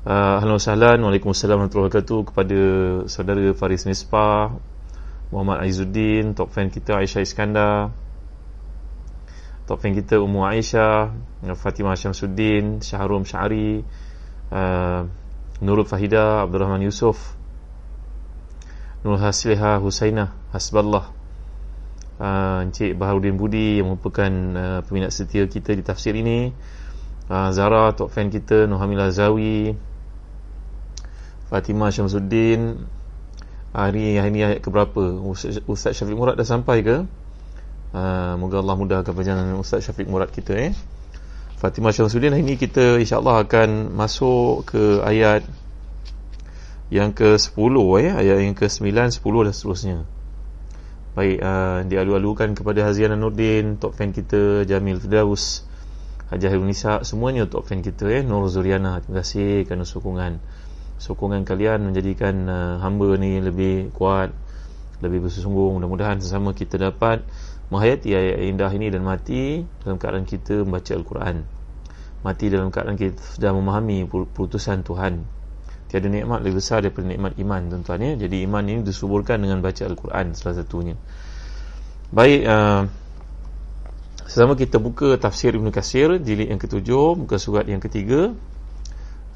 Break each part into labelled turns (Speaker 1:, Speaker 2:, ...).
Speaker 1: Uh, Halo sahlan, Waalaikumsalam warahmatullahi wabarakatuh kepada saudara Faris Nispa, Muhammad Aizuddin, top fan kita Aisyah Iskandar, top fan kita Ummu Aisyah, Fatimah Syamsuddin, Syaharum Syari, uh, Nurul Fahida, Abdul Rahman Yusof, Nur Hasliha Husainah, Hasballah, uh, Encik Baharudin Budi yang merupakan uh, peminat setia kita di tafsir ini, uh, Zara, top fan kita, Nur Hamilah Zawi, Fatimah Syamsuddin Hari ini ayat keberapa Ustaz, Syafiq Murad dah sampai ke uh, Moga Allah mudahkan perjalanan Ustaz Syafiq Murad kita eh. Fatimah Syamsuddin hari ini kita insyaAllah akan masuk ke ayat Yang ke 10 eh. Ayat yang ke 9, 10 dan seterusnya Baik uh, Dialu-alukan kepada Haziana Nurdin Top fan kita Jamil Fidaus Hajah Nisa Semuanya top fan kita eh. Nur Zuriana Terima kasih kerana sokongan sokongan kalian menjadikan uh, hamba ni lebih kuat lebih bersungguh. Mudah-mudahan sesama kita dapat menghayati ayat indah ini dan mati dalam keadaan kita membaca Al-Quran. Mati dalam keadaan kita sudah memahami putusan Tuhan. Tiada nikmat lebih besar daripada nikmat iman tuan-tuan ya. Jadi iman ini disuburkan dengan baca Al-Quran salah satunya. Baik uh, sesama kita buka tafsir Ibn Qasir jilid yang ketujuh muka surat yang ketiga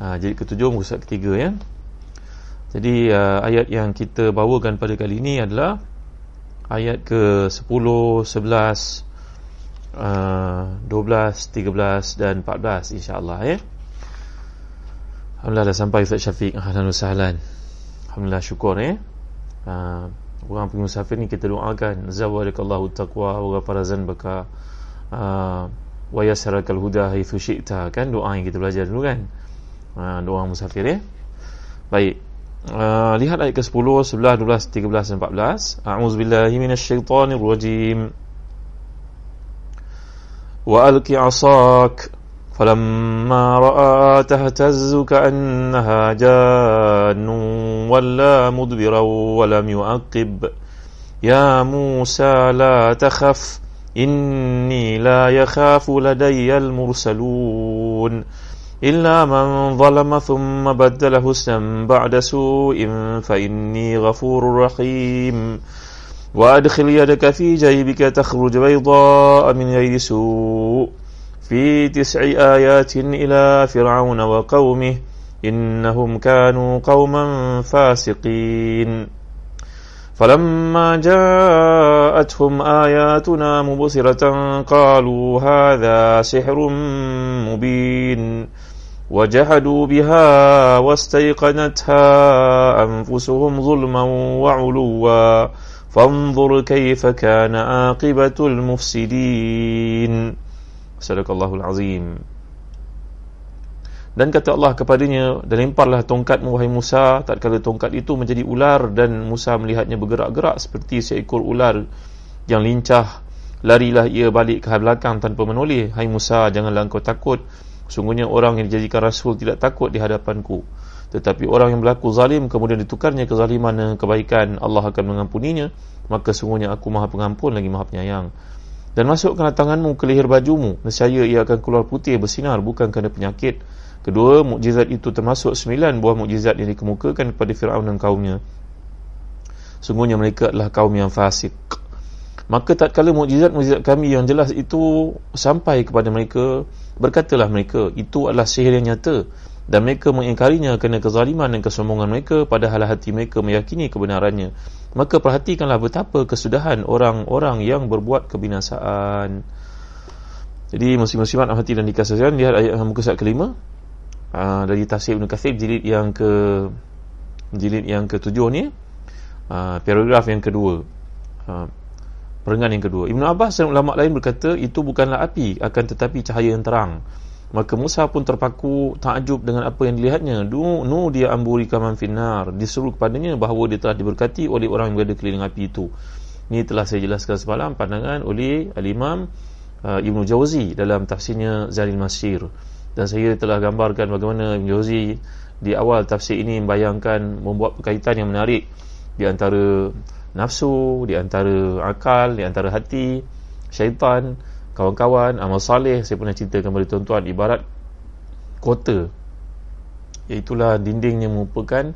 Speaker 1: Ha, jadi ketujuh muka surat ketiga ya. Jadi uh, ayat yang kita bawakan pada kali ini adalah ayat ke 10, 11, uh, 12, 13 dan 14 insya-Allah ya. Alhamdulillah dah sampai Ustaz Syafiq. Ahlan sahlan. Alhamdulillah syukur ya. Uh, orang pergi musafir ni kita doakan zawadakallahu taqwa wa ghafara zanbaka uh, wa yasarakal huda haitsu syi'ta kan doa yang kita belajar dulu kan ha, dua orang musafir ya baik uh, lihat ayat ke-10 11 12 13 dan 14 a'udzubillahi minasyaitonir rajim wa alqi 'asak فلما رأى تهتز كأنها جان ولا مدبرا ولم يعقب يا موسى لا تخف إني لا يخاف لدي المرسلون إلا من ظلم ثم بدل حسنا بعد سوء فإني غفور رحيم. وأدخل يدك في جيبك تخرج بيضاء من غير سوء. في تسع آيات إلى فرعون وقومه إنهم كانوا قوما فاسقين. فلما جاءتهم آياتنا مبصرة قالوا هذا سحر مبين. وجحدوا بها واستيقنتها أنفسهم ظلما وعلوا فانظر كيف كان عاقبة المفسدين صدق الله العظيم Dan kata Allah kepadanya Dan lemparlah tongkatmu wahai Musa Tak kala tongkat itu menjadi ular Dan Musa melihatnya bergerak-gerak Seperti seekor ular Yang lincah Larilah ia balik ke belakang tanpa menoleh Hai Musa janganlah engkau takut Sungguhnya orang yang dijadikan Rasul Tidak takut di hadapanku Tetapi orang yang berlaku zalim Kemudian ditukarnya kezaliman dengan kebaikan Allah akan mengampuninya Maka sungguhnya aku maha pengampun lagi maha penyayang Dan masukkanlah tanganmu ke leher bajumu Nescaya ia akan keluar putih bersinar Bukan kerana penyakit Kedua, mukjizat itu termasuk sembilan buah mukjizat yang dikemukakan kepada Fir'aun dan kaumnya. Sungguhnya mereka adalah kaum yang fasik. Maka tak kala mukjizat-mukjizat kami yang jelas itu sampai kepada mereka, berkatalah mereka, itu adalah sihir yang nyata. Dan mereka mengingkarinya kerana kezaliman dan kesombongan mereka padahal hati mereka meyakini kebenarannya. Maka perhatikanlah betapa kesudahan orang-orang yang berbuat kebinasaan. Jadi muslim-muslimat hati dan dikasihkan lihat ayat muka surat kelima uh, dari tafsir Ibn Kathir jilid yang ke jilid yang ketujuh ni uh, paragraf yang kedua uh, perengan yang kedua Ibn Abbas dan ulama lain berkata itu bukanlah api akan tetapi cahaya yang terang Maka Musa pun terpaku takjub dengan apa yang dilihatnya. Nu, nu dia amburi kaman finar. Disuruh kepadanya bahawa dia telah diberkati oleh orang yang berada keliling api itu. Ini telah saya jelaskan semalam pandangan oleh Al-Imam uh, Ibn Jauzi dalam tafsirnya Zalil Masir. Dan saya telah gambarkan bagaimana Ibn Jauzi di awal tafsir ini membayangkan membuat perkaitan yang menarik di antara nafsu, di antara akal, di antara hati, syaitan, kawan-kawan amal saleh. Saya pernah ceritakan kepada tuan-tuan ibarat kota. Iaitulah dinding yang merupakan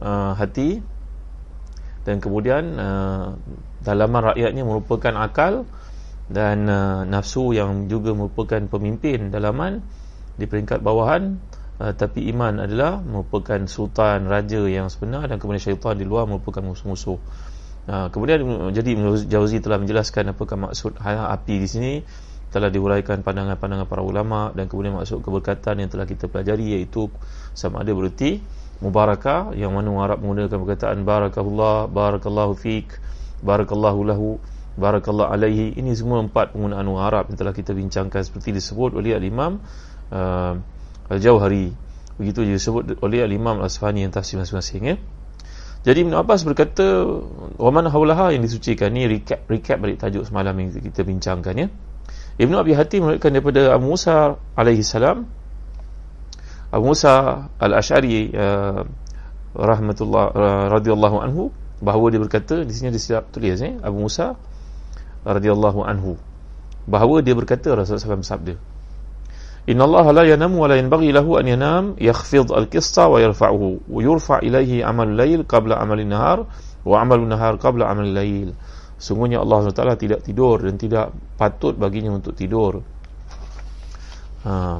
Speaker 1: uh, hati. Dan kemudian uh, dalaman rakyatnya merupakan akal. Dan uh, nafsu yang juga merupakan pemimpin dalaman di peringkat bawahan. Uh, tapi iman adalah merupakan sultan raja yang sebenar. Dan kemudian syaitan di luar merupakan musuh-musuh Ha, kemudian jadi Jauzi telah menjelaskan apakah maksud api di sini telah diuraikan pandangan-pandangan para ulama dan kemudian maksud keberkatan yang telah kita pelajari iaitu sama ada bererti mubarakah yang mana orang Arab menggunakan perkataan barakallah barakallahu fik barakallahu lahu barakallahu alaihi. Ini semua empat penggunaan orang Arab yang telah kita bincangkan seperti disebut oleh al-Imam uh, Al-Jauhari begitu disebut oleh al-Imam Al-Asfani yang tafsir masing-masing ya jadi Ibn Abbas berkata Waman haulaha yang disucikan Ni recap, recap balik tajuk semalam yang kita bincangkan ya. Ibn Abi Hatim melihatkan daripada Abu Musa alaihi salam Abu Musa al-Ash'ari uh, rahmatullah uh, radhiyallahu anhu bahawa dia berkata di sini ada silap tulis eh Abu Musa radhiyallahu anhu bahawa dia berkata Rasulullah SAW sabda Wa la yanbaghi lahu an yanam yakhfid al-qista wa yarfa'uhu wa yurfa' ilayhi amal layl qabla amal nahar wa amal nahar qabla amal layl sungguhnya Allah SWT tidak tidur dan tidak patut baginya untuk tidur. Ha.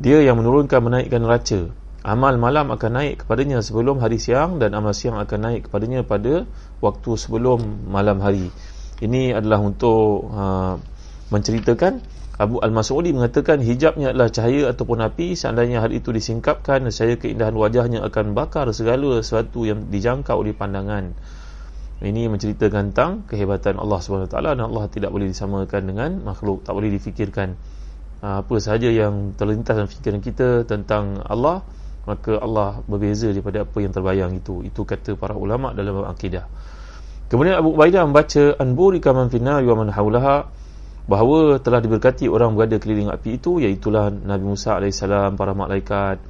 Speaker 1: dia yang menurunkan menaikkan raca amal malam akan naik kepadanya sebelum hari siang dan amal siang akan naik kepadanya pada waktu sebelum malam hari. Ini adalah untuk uh, menceritakan Abu Al-Mas'udi mengatakan hijabnya adalah cahaya ataupun api seandainya hal itu disingkapkan saya keindahan wajahnya akan bakar segala sesuatu yang dijangkau oleh pandangan. Ini menceritakan tentang kehebatan Allah SWT dan Allah tidak boleh disamakan dengan makhluk tak boleh difikirkan. Apa sahaja yang terlintas dalam fikiran kita tentang Allah maka Allah berbeza daripada apa yang terbayang itu. Itu kata para ulama dalam akidah. Kemudian Abu Ubaidah membaca anburi kaman finnar wa man bahawa telah diberkati orang berada keliling api itu iaitulah Nabi Musa AS para malaikat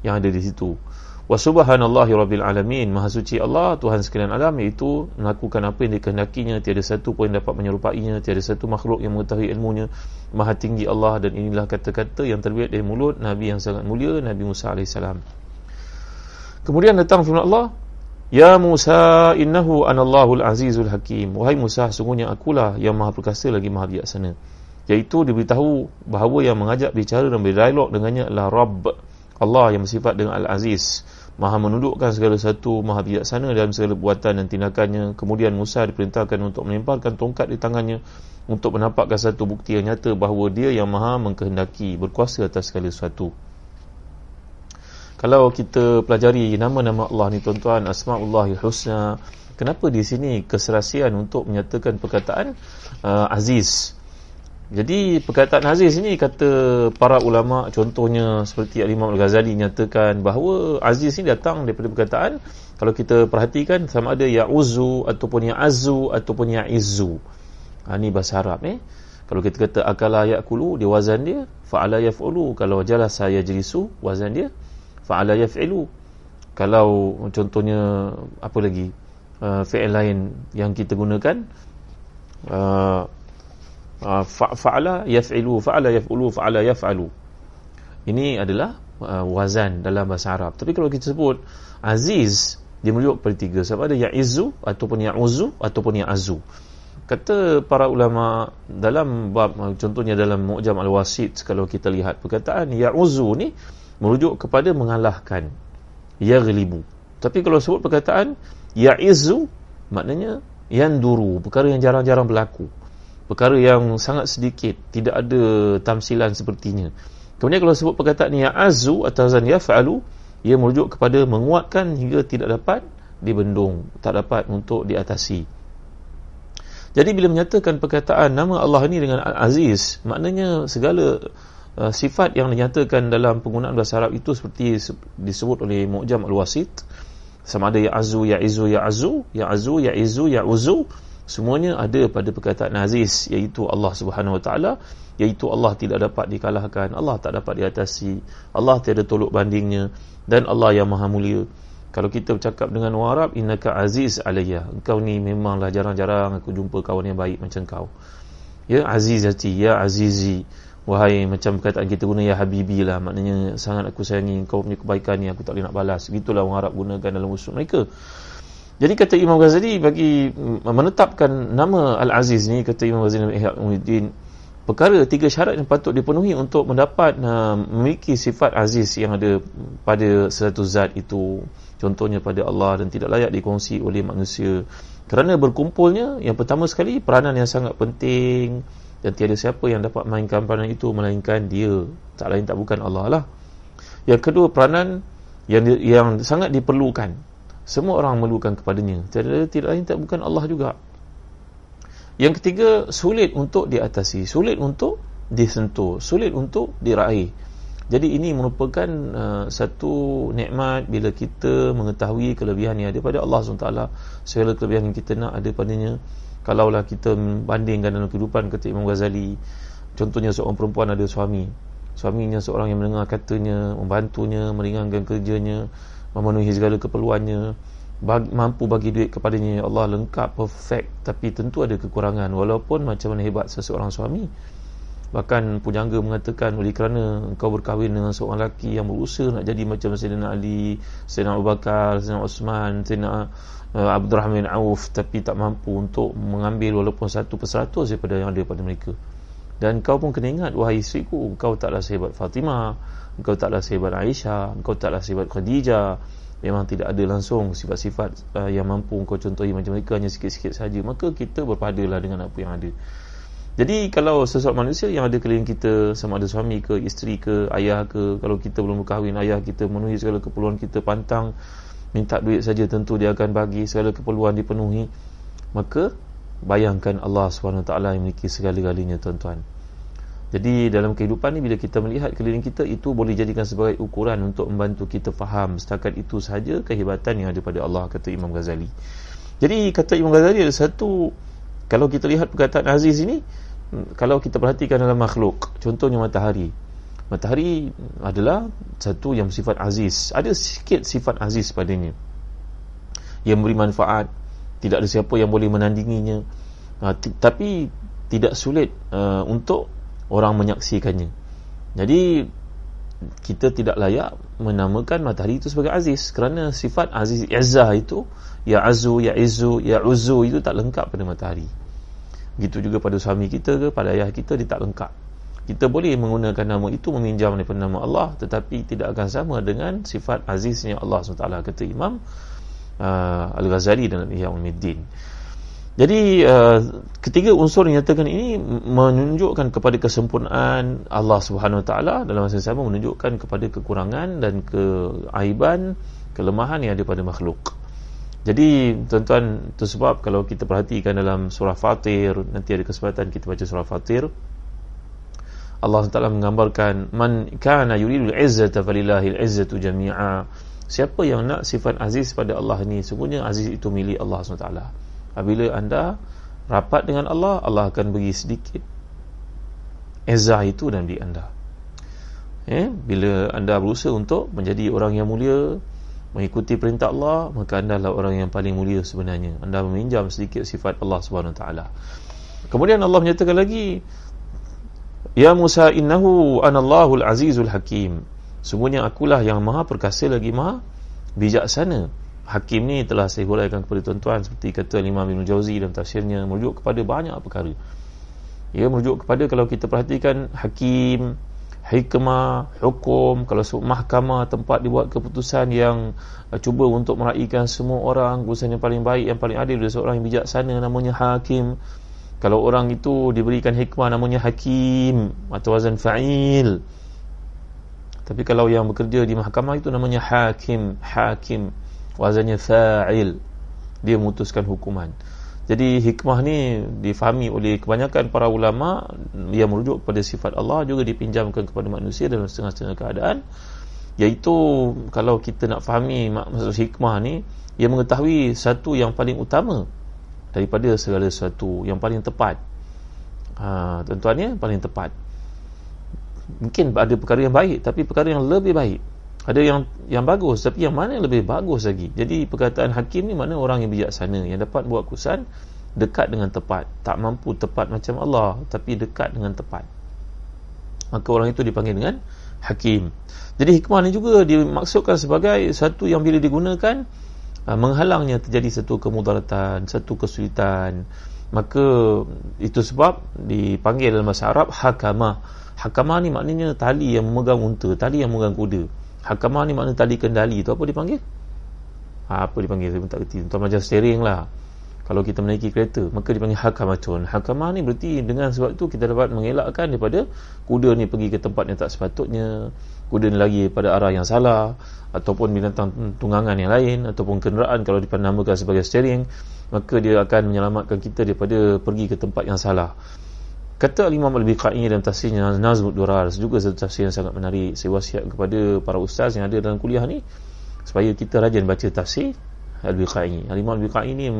Speaker 1: yang ada di situ. Wa subhanallahi rabbil alamin maha suci Allah Tuhan sekalian alam iaitu melakukan apa yang dikehendakinya tiada satu pun yang dapat menyerupainya tiada satu makhluk yang mengetahui ilmunya. Maha tinggi Allah dan inilah kata-kata yang terbiak dari mulut Nabi yang sangat mulia Nabi Musa AS kemudian datang firman Allah Ya Musa innahu anallahu al-azizul hakim. Wahai Musa, sungguhnya akulah yang maha perkasa lagi maha bijaksana. Yaitu diberitahu bahawa yang mengajak bicara dan berdialog dengannya adalah Rabb. Allah yang bersifat dengan Al-Aziz. Maha menundukkan segala satu maha bijaksana dalam segala buatan dan tindakannya. Kemudian Musa diperintahkan untuk melemparkan tongkat di tangannya untuk menampakkan satu bukti yang nyata bahawa dia yang maha mengkehendaki berkuasa atas segala sesuatu kalau kita pelajari nama-nama Allah ni tuan-tuan asmaullahil husna kenapa di sini keserasian untuk menyatakan perkataan uh, aziz? Jadi perkataan aziz ini kata para ulama contohnya seperti Imam Al-Ghazali nyatakan bahawa aziz ini datang daripada perkataan kalau kita perhatikan sama ada ya'uzu ataupun ya'azu ataupun ya'izzu ha, ini bahasa Arab eh? Kalau kita kata akala ya'kulu dia wazan dia fa'ala yaf'ulu. Kalau jalasa yajlisu wazan dia fa'ala yaf'ilu. Kalau contohnya apa lagi? Uh, fi'il lain yang kita gunakan uh, uh, fa'ala yaf'ilu fa'ala yaf'ulu fa'ala yaf'alu. Ini adalah uh, wazan dalam bahasa Arab. Tapi kalau kita sebut aziz dia merujuk kepada tiga. Sebab ada ya'izu ataupun ya'uzu ataupun ya'azu kata para ulama dalam bab contohnya dalam mu'jam al-wasit kalau kita lihat perkataan ya'uzu ni merujuk kepada mengalahkan. Yaghlibu. Tapi kalau sebut perkataan ya'izu maknanya yang duru perkara yang jarang-jarang berlaku. Perkara yang sangat sedikit tidak ada tamsilan sepertinya. Kemudian kalau sebut perkataan ya'azu atau zan yaf'alu ia merujuk kepada menguatkan hingga tidak dapat dibendung tak dapat untuk diatasi. Jadi bila menyatakan perkataan nama Allah ini dengan Al-Aziz maknanya segala uh, sifat yang dinyatakan dalam penggunaan bahasa Arab itu seperti disebut oleh Mu'jam Al-Wasit sama ada ya azu ya izu ya azu ya azu ya izu ya uzu semuanya ada pada perkataan aziz iaitu Allah Subhanahu Wa Taala iaitu Allah tidak dapat dikalahkan Allah tak dapat diatasi Allah tiada tolok bandingnya dan Allah yang maha mulia. Kalau kita bercakap dengan orang Arab innaka aziz alayya. Engkau ni memanglah jarang-jarang aku jumpa kawan yang baik macam kau. Ya azizati ya azizi Wahai macam perkataan kita guna Ya Habibi lah. Maknanya sangat aku sayangi Kau punya kebaikan ni Aku tak boleh nak balas. Begitulah orang Arab gunakan dalam usul mereka. Jadi kata Imam Ghazali Bagi menetapkan nama Al-Aziz ni Kata Imam Ghazali Ihya Umuddin Perkara tiga syarat yang patut dipenuhi Untuk mendapat uh, Memiliki sifat Aziz Yang ada pada satu zat itu. Contohnya pada Allah Dan tidak layak dikongsi oleh manusia. Kerana berkumpulnya Yang pertama sekali Peranan yang sangat penting dan tiada siapa yang dapat mainkan peranan itu melainkan dia. Tak lain tak bukan Allah lah. Yang kedua peranan yang yang sangat diperlukan. Semua orang memerlukan kepadanya. Tiada tidak lain tak bukan Allah juga. Yang ketiga sulit untuk diatasi. Sulit untuk disentuh. Sulit untuk diraih jadi ini merupakan uh, satu nikmat bila kita mengetahui kelebihan yang ada pada Allah SWT. Segala kelebihan yang kita nak ada padanya. Kalaulah kita bandingkan dalam kehidupan kata Imam Ghazali contohnya seorang perempuan ada suami. Suaminya seorang yang mendengar katanya membantunya meringankan kerjanya memenuhi segala keperluannya bagi, mampu bagi duit kepadanya. Ya Allah lengkap perfect. Tapi tentu ada kekurangan. Walaupun macam mana hebat seseorang suami bahkan pujangga mengatakan oleh kerana engkau berkahwin dengan seorang lelaki yang berusaha nak jadi macam Sayyidina Ali Sayyidina Abu Bakar Sayyidina Osman Sayyidina uh, Abdul Rahman Auf tapi tak mampu untuk mengambil walaupun satu perseratus daripada yang ada pada mereka. Dan kau pun kena ingat wahai isteriku kau taklah sehebat Fatimah kau taklah sehebat Aisyah kau taklah sehebat Khadijah. Memang tidak ada langsung sifat-sifat uh, yang mampu kau contohi macam mereka hanya sikit-sikit saja. Maka kita berpadalah dengan apa yang ada jadi kalau sesuatu manusia yang ada keliling kita sama ada suami ke isteri ke ayah ke kalau kita belum berkahwin ayah kita memenuhi segala keperluan kita pantang minta duit saja tentu dia akan bagi segala keperluan dipenuhi maka bayangkan Allah SWT yang memiliki segala-galanya tuan-tuan. Jadi dalam kehidupan ni bila kita melihat keliling kita itu boleh jadikan sebagai ukuran untuk membantu kita faham setakat itu sahaja kehebatan yang ada pada Allah kata Imam Ghazali. Jadi kata Imam Ghazali ada satu kalau kita lihat perkataan Aziz ini kalau kita perhatikan dalam makhluk contohnya matahari. Matahari adalah satu yang bersifat aziz. Ada sikit sifat aziz padanya. Yang beri manfaat. Tidak ada siapa yang boleh menandinginya. Uh, tapi tidak sulit uh, untuk orang menyaksikannya. Jadi kita tidak layak menamakan matahari itu sebagai aziz. Kerana sifat aziz izzah itu ya azu ya izu ya uzu itu tak lengkap pada matahari begitu juga pada suami kita ke pada ayah kita dia tak lengkap kita boleh menggunakan nama itu meminjam daripada nama Allah tetapi tidak akan sama dengan sifat aziznya Allah SWT kata Imam uh, Al-Ghazali dalam Ihya Ulmiddin jadi uh, ketiga unsur yang nyatakan ini menunjukkan kepada kesempurnaan Allah Subhanahu Wa Taala dalam masa sama menunjukkan kepada kekurangan dan keaiban kelemahan yang ada pada makhluk. Jadi tuan-tuan itu sebab kalau kita perhatikan dalam surah Fatir nanti ada kesempatan kita baca surah Fatir Allah Taala menggambarkan man kana yuridu al-izzata falillahi al-izzatu jami'a. Siapa yang nak sifat aziz pada Allah ni, semuanya aziz itu milik Allah SWT. Apabila anda rapat dengan Allah, Allah akan bagi sedikit izzah itu dalam diri anda. Eh, bila anda berusaha untuk menjadi orang yang mulia, mengikuti perintah Allah, maka anda adalah orang yang paling mulia sebenarnya. Anda meminjam sedikit sifat Allah Subhanahu taala. Kemudian Allah menyatakan lagi, Ya Musa innahu anallahu al-azizul hakim. Semuanya akulah yang maha perkasa lagi maha bijaksana. Hakim ni telah saya huraikan kepada tuan-tuan seperti kata Imam Ibn Jauzi dalam tafsirnya merujuk kepada banyak perkara. Ia merujuk kepada kalau kita perhatikan hakim, hikmah, hukum, kalau sebut mahkamah tempat dibuat keputusan yang uh, cuba untuk meraihkan semua orang keputusan yang paling baik, yang paling adil. Dari seorang yang bijaksana namanya hakim. Kalau orang itu diberikan hikmah namanya hakim atau wazan fa'il. Tapi kalau yang bekerja di mahkamah itu namanya hakim hakim. Wazannya fa'il. Dia memutuskan hukuman jadi hikmah ni difahami oleh kebanyakan para ulama yang merujuk kepada sifat Allah juga dipinjamkan kepada manusia dalam setengah-setengah keadaan. Iaitu kalau kita nak fahami maksud hikmah ni ia mengetahui satu yang paling utama daripada segala sesuatu yang paling tepat. Ha, tuan-tuan paling tepat. Mungkin ada perkara yang baik tapi perkara yang lebih baik ada yang yang bagus tapi yang mana yang lebih bagus lagi? Jadi perkataan hakim ni mana orang yang bijaksana yang dapat buat keputusan dekat dengan tepat. Tak mampu tepat macam Allah tapi dekat dengan tepat. Maka orang itu dipanggil dengan hakim. Jadi hikmah ni juga dimaksudkan sebagai satu yang bila digunakan uh, menghalangnya terjadi satu kemudaratan satu kesulitan. Maka itu sebab dipanggil dalam bahasa Arab hakamah. Hakamah ni maknanya tali yang memegang unta tali yang memegang kuda Hakamah ni makna tali kendali tu apa dipanggil? Ha, apa dipanggil? Saya pun tak kerti. Tuan macam steering lah. Kalau kita menaiki kereta, maka dipanggil hakamatun. Hakamah ni berarti dengan sebab itu kita dapat mengelakkan daripada kuda ni pergi ke tempat yang tak sepatutnya, kuda ni lagi pada arah yang salah, ataupun binatang tunggangan yang lain, ataupun kenderaan kalau dipanamakan sebagai steering, maka dia akan menyelamatkan kita daripada pergi ke tempat yang salah. Kata Imam Al-Biqai dalam tafsirnya Nazmud Durar juga satu tafsir yang sangat menarik. Saya wasiat kepada para ustaz yang ada dalam kuliah ni supaya kita rajin baca tafsir Al-Biqai. Imam Al-Biqai ni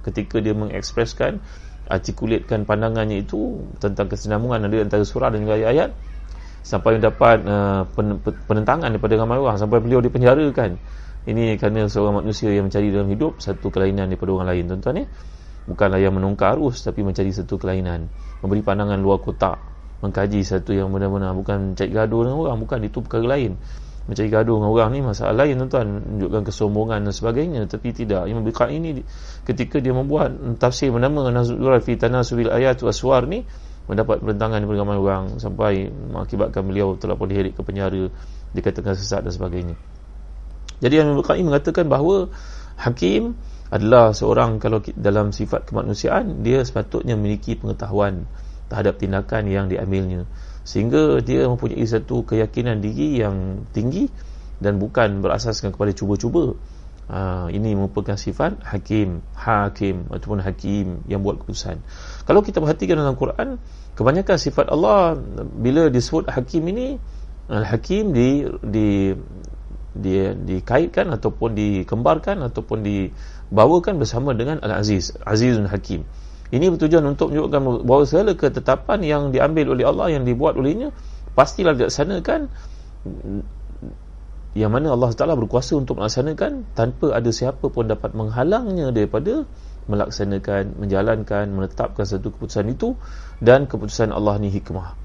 Speaker 1: ketika dia mengekspreskan artikulitkan pandangannya itu tentang kesinambungan ada antara surah dan juga ayat-ayat sampai mendapat uh, penentangan daripada ramai orang sampai beliau dipenjarakan. Ini kerana seorang manusia yang mencari dalam hidup satu kelainan daripada orang lain tuan-tuan ya. Bukanlah yang menungkar arus tapi mencari satu kelainan. Memberi pandangan luar kotak. Mengkaji satu yang benar-benar bukan cari gaduh dengan orang bukan itu perkara lain. Mencari gaduh dengan orang ni masalah lain tuan-tuan. Menunjukkan kesombongan dan sebagainya tapi tidak. Yang berkat ini ketika dia membuat tafsir bernama Nazrul fi tanasubil ayat waswar ni mendapat perentangan daripada ramai orang sampai mengakibatkan beliau telah pun diheret ke penjara dikatakan sesat dan sebagainya. Jadi yang berkat mengatakan bahawa hakim adalah seorang kalau dalam sifat kemanusiaan dia sepatutnya memiliki pengetahuan terhadap tindakan yang diambilnya. Sehingga dia mempunyai satu keyakinan diri yang tinggi dan bukan berasaskan kepada cuba-cuba. Ha, ini merupakan sifat hakim hakim ataupun hakim yang buat keputusan. Kalau kita perhatikan dalam Quran kebanyakan sifat Allah bila disebut hakim ini al-hakim di, di dia dikaitkan ataupun dikembarkan ataupun dibawakan bersama dengan Al-Aziz Azizun Hakim ini bertujuan untuk menunjukkan bahawa segala ketetapan yang diambil oleh Allah yang dibuat olehnya pastilah dilaksanakan yang mana Allah Taala berkuasa untuk melaksanakan tanpa ada siapa pun dapat menghalangnya daripada melaksanakan, menjalankan, menetapkan satu keputusan itu dan keputusan Allah ni hikmah.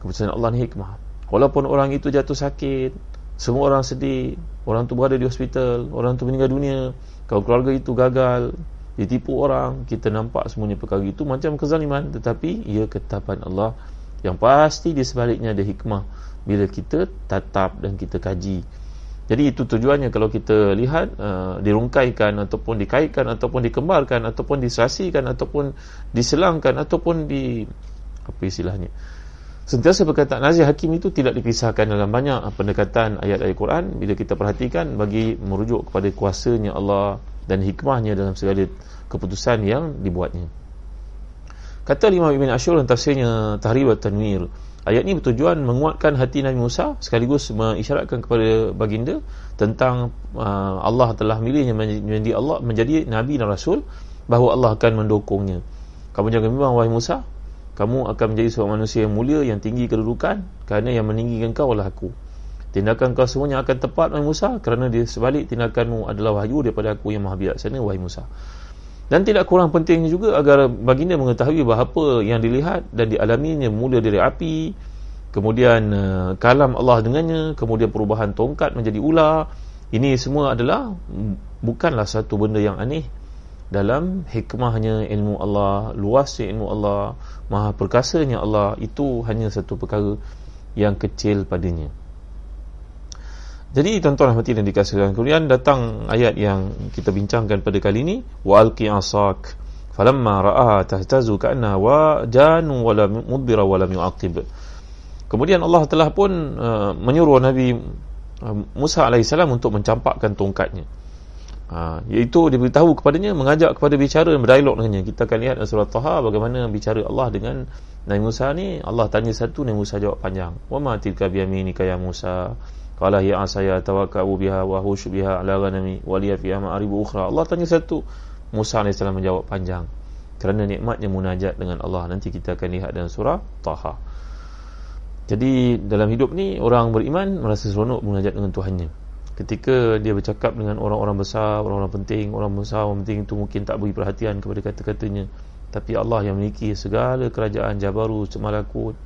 Speaker 1: Keputusan Allah ni hikmah. Walaupun orang itu jatuh sakit, semua orang sedih orang tu berada di hospital orang tu meninggal dunia kalau keluarga itu gagal ditipu orang kita nampak semuanya perkara itu macam kezaliman. Tetapi ia ketetapan Allah yang pasti di sebaliknya ada hikmah. Bila kita tatap dan kita kaji. Jadi itu tujuannya. Kalau kita lihat uh, dirungkaikan ataupun dikaitkan ataupun dikembarkan ataupun disasikan ataupun diselangkan ataupun di apa istilahnya Sentiasa perkataan Nazir Hakim itu tidak dipisahkan dalam banyak pendekatan ayat-ayat Quran bila kita perhatikan bagi merujuk kepada kuasanya Allah dan hikmahnya dalam segala keputusan yang dibuatnya. Kata Imam Ibn Ashur dalam tafsirnya Tahrib Tanwir Ayat ini bertujuan menguatkan hati Nabi Musa sekaligus mengisyaratkan kepada baginda tentang uh, Allah telah milihnya menjadi Allah menjadi Nabi dan Rasul bahawa Allah akan mendukungnya. Kamu jangan bimbang wahai Musa, kamu akan menjadi seorang manusia yang mulia yang tinggi kedudukan kerana yang meninggikan kau adalah aku. Tindakan kau semuanya akan tepat wahai Musa kerana dia sebalik tindakanmu adalah wahyu daripada aku yang maha bijaksana wahai Musa. Dan tidak kurang pentingnya juga agar baginda mengetahui bahawa apa yang dilihat dan dialaminya mula dari api kemudian uh, kalam Allah dengannya kemudian perubahan tongkat menjadi ular. Ini semua adalah bukanlah satu benda yang aneh dalam hikmahnya ilmu Allah, luasnya ilmu Allah, maha perkasanya Allah, itu hanya satu perkara yang kecil padanya. Jadi tuan-tuan rahmati dan dikasihkan kemudian datang ayat yang kita bincangkan pada kali ini wa alqi asak falamma ra'aha tahtazu ka'anna wa janu wa lam mudbira wa lam yu'aqib. Kemudian Allah telah pun uh, menyuruh Nabi uh, Musa alaihi salam untuk mencampakkan tongkatnya Ha, iaitu dia beritahu kepadanya mengajak kepada bicara dan berdialog dengannya. Kita akan lihat dalam surah Taha bagaimana bicara Allah dengan Nabi Musa ni. Allah tanya satu Nabi Musa jawab panjang. Wa ma tilka bi yaminika ya Musa? Qala ya asaya tawakkau biha wa hushu biha ala ghanami wa liya fiha ma'aribu ukhra. Allah tanya satu Musa AS menjawab panjang. Kerana nikmatnya munajat dengan Allah. Nanti kita akan lihat dalam surah Taha. Jadi dalam hidup ni orang beriman merasa seronok munajat dengan Tuhannya ketika dia bercakap dengan orang-orang besar, orang-orang penting, orang besar, orang penting itu mungkin tak beri perhatian kepada kata-katanya. Tapi Allah yang memiliki segala kerajaan Jabarut, Malakut,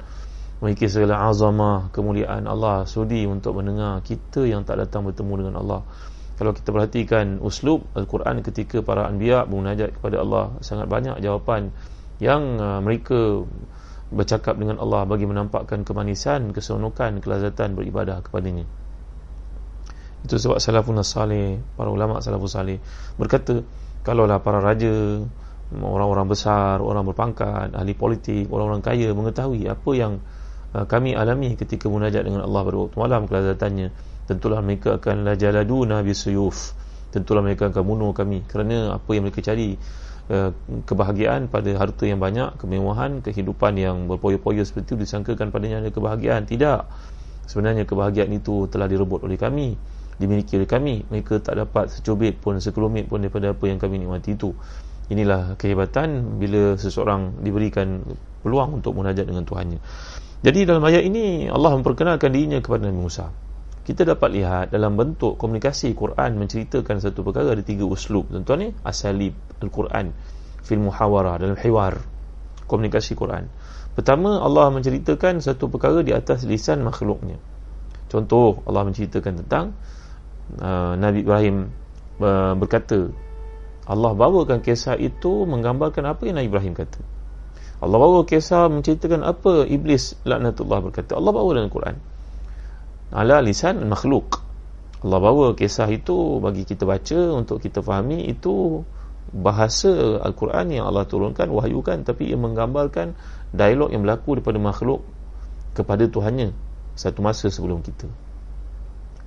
Speaker 1: memiliki segala azamah, kemuliaan Allah sudi untuk mendengar kita yang tak datang bertemu dengan Allah. Kalau kita perhatikan uslub Al-Quran ketika para anbiya bermunajat kepada Allah, sangat banyak jawapan yang uh, mereka bercakap dengan Allah bagi menampakkan kemanisan, keseronokan, kelazatan beribadah kepadanya. Itu sebab salafun salih, para ulama salafun salih berkata, kalaulah para raja, orang-orang besar, orang berpangkat, ahli politik, orang-orang kaya mengetahui apa yang uh, kami alami ketika munajat dengan Allah pada waktu malam kelazatannya, tentulah mereka akan lajaladuna bisuyuf. Tentulah mereka akan bunuh kami kerana apa yang mereka cari uh, kebahagiaan pada harta yang banyak, kemewahan, kehidupan yang berpoya-poya seperti itu disangkakan padanya ada kebahagiaan. Tidak. Sebenarnya kebahagiaan itu telah direbut oleh kami dimiliki oleh kami. Mereka tak dapat secubit pun sekelumit pun daripada apa yang kami nikmati itu. Inilah kehebatan bila seseorang diberikan peluang untuk munajat dengan Tuhannya. Jadi dalam ayat ini Allah memperkenalkan dirinya kepada Nabi Musa. Kita dapat lihat dalam bentuk komunikasi Quran menceritakan satu perkara ada tiga uslub. Tuan-tuan ni asalib Al-Quran fil muhawarah dalam hiwar komunikasi Quran. Pertama Allah menceritakan satu perkara di atas lisan makhluknya. Contoh Allah menceritakan tentang uh, Nabi Ibrahim uh, berkata Allah bawakan kisah itu menggambarkan apa yang Nabi Ibrahim kata. Allah bawa kisah menceritakan apa iblis laknatullah berkata. Allah bawa dalam Quran. Ala lisan makhluk. Allah bawa kisah itu bagi kita baca untuk kita fahami itu bahasa Al-Quran yang Allah turunkan wahyukan tapi ia menggambarkan dialog yang berlaku daripada makhluk kepada Tuhannya satu masa sebelum kita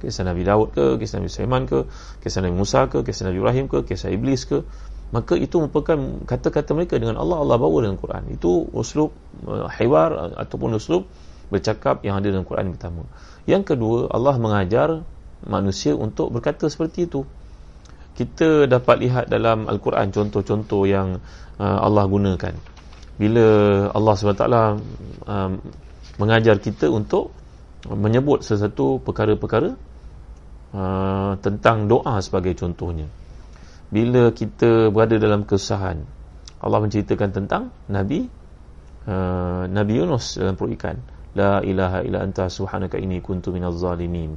Speaker 1: kisah Nabi Daud ke, kisah Nabi Sulaiman ke, kisah Nabi Musa ke, kisah Nabi Ibrahim ke, kisah Iblis ke, maka itu merupakan kata-kata mereka dengan Allah Allah bawa dalam Quran. Itu uslub uh, hiwar ataupun uslub bercakap yang ada dalam Quran pertama. Yang kedua, Allah mengajar manusia untuk berkata seperti itu. Kita dapat lihat dalam Al-Quran contoh-contoh yang uh, Allah gunakan. Bila Allah SWT um, mengajar kita untuk menyebut sesuatu perkara-perkara uh, tentang doa sebagai contohnya. Bila kita berada dalam kesusahan, Allah menceritakan tentang Nabi uh, Nabi Yunus dalam perut ikan. La ilaha illa anta subhanaka inni kuntu minaz zalimin.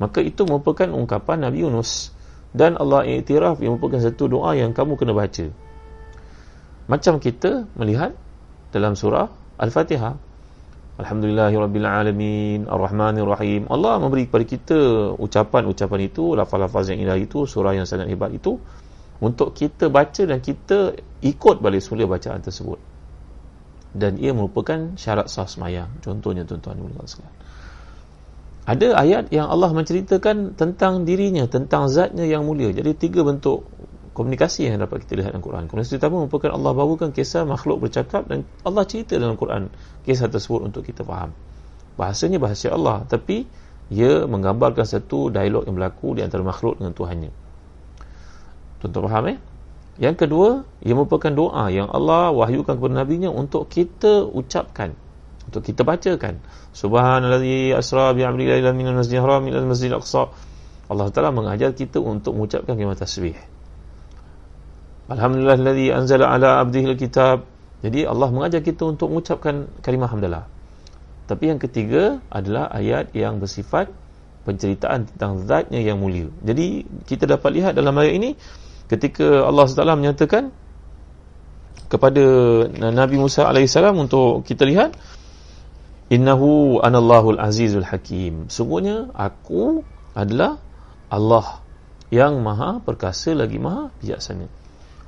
Speaker 1: Maka itu merupakan ungkapan Nabi Yunus dan Allah iktiraf yang merupakan satu doa yang kamu kena baca. Macam kita melihat dalam surah Al-Fatihah Alhamdulillahirrabbilalamin Ar-Rahmanirrahim. Allah memberi kepada kita ucapan-ucapan itu Lafaz-lafaz yang indah itu Surah yang sangat hebat itu Untuk kita baca dan kita ikut balik semula bacaan tersebut. Dan ia merupakan syarat sah semayang. Contohnya tuan-tuan Ada ayat yang Allah menceritakan tentang dirinya Tentang zatnya yang mulia. Jadi tiga bentuk komunikasi yang dapat kita lihat dalam Quran. Komunikasi pertama merupakan Allah bawakan kisah makhluk bercakap dan Allah cerita dalam Quran kisah tersebut untuk kita faham. Bahasanya bahasa Allah tapi ia menggambarkan satu dialog yang berlaku di antara makhluk dengan Tuhannya. Tuan-tuan faham eh? Yang kedua, ia merupakan doa yang Allah wahyukan kepada Nabi-Nya untuk kita ucapkan, untuk kita bacakan. Subhanallazi asra bi 'abdihi ila minal masjidil haram ila masjidil aqsa. Allah Taala mengajar kita untuk mengucapkan kalimat tasbih. Alhamdulillah alladhi anzala ala abdihi alkitab. Jadi Allah mengajar kita untuk mengucapkan kalimah hamdalah. Tapi yang ketiga adalah ayat yang bersifat penceritaan tentang zatnya yang mulia. Jadi kita dapat lihat dalam ayat ini ketika Allah SWT menyatakan kepada Nabi Musa AS untuk kita lihat innahu anallahu azizul hakim. Sungguhnya aku adalah Allah yang maha perkasa lagi maha bijaksana.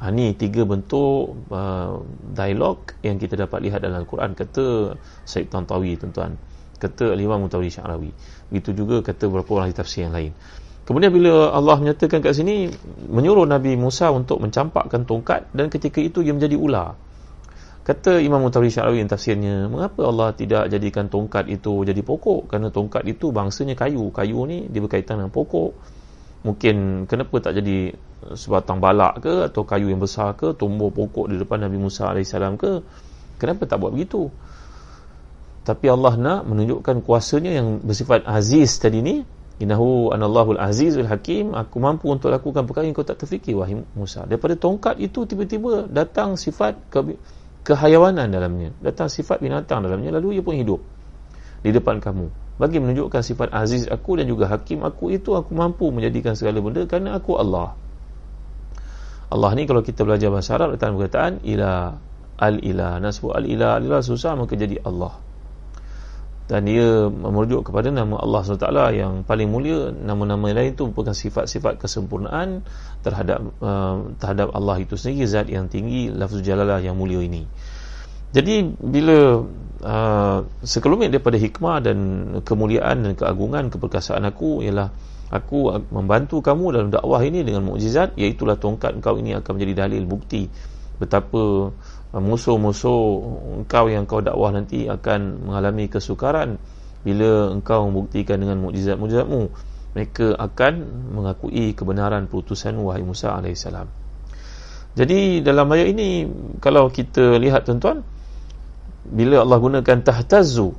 Speaker 1: Ha, ni tiga bentuk uh, dialog yang kita dapat lihat dalam Al-Quran kata Syed Tantawi tuan-tuan kata Al-Imam Mutawri Syarawi begitu juga kata beberapa orang tafsir yang lain Kemudian bila Allah menyatakan kat sini menyuruh Nabi Musa untuk mencampakkan tongkat dan ketika itu ia menjadi ular. Kata Imam Mutawri Syarawi yang tafsirnya, mengapa Allah tidak jadikan tongkat itu jadi pokok? Kerana tongkat itu bangsanya kayu. Kayu ni dia berkaitan dengan pokok. Mungkin kenapa tak jadi sebatang balak ke atau kayu yang besar ke tumbuh pokok di depan Nabi Musa AS ke? Kenapa tak buat begitu? Tapi Allah nak menunjukkan kuasanya yang bersifat aziz tadi ni Innahu anallahu al-azizul hakim Aku mampu untuk lakukan perkara yang kau tak terfikir Wahai Musa Daripada tongkat itu tiba-tiba datang sifat ke, kehayawanan dalamnya Datang sifat binatang dalamnya Lalu ia pun hidup Di depan kamu Bagi menunjukkan sifat aziz aku dan juga hakim aku Itu aku mampu menjadikan segala benda Kerana aku Allah. Allah ni kalau kita belajar bahasa Arab Datang perkataan Ila Al-ilah Nasbu al-ilah Al-ilah susah maka jadi Allah. Dan dia merujuk kepada nama Allah SWT yang paling mulia. Nama-nama lain itu merupakan sifat-sifat kesempurnaan terhadap uh, terhadap Allah itu sendiri zat yang tinggi lafzul jalalah yang mulia ini. Jadi bila uh, sekelumit daripada hikmah dan kemuliaan dan keagungan keperkasaan aku ialah aku membantu kamu dalam dakwah ini dengan mukjizat iaitu tongkat engkau ini akan menjadi dalil bukti betapa musuh-musuh engkau yang kau dakwah nanti akan mengalami kesukaran bila engkau membuktikan dengan mukjizat-mukjizatmu. Mereka akan mengakui kebenaran putusan wahai Musa AS jadi dalam ayat ini kalau kita lihat tuan-tuan bila Allah gunakan tahtazu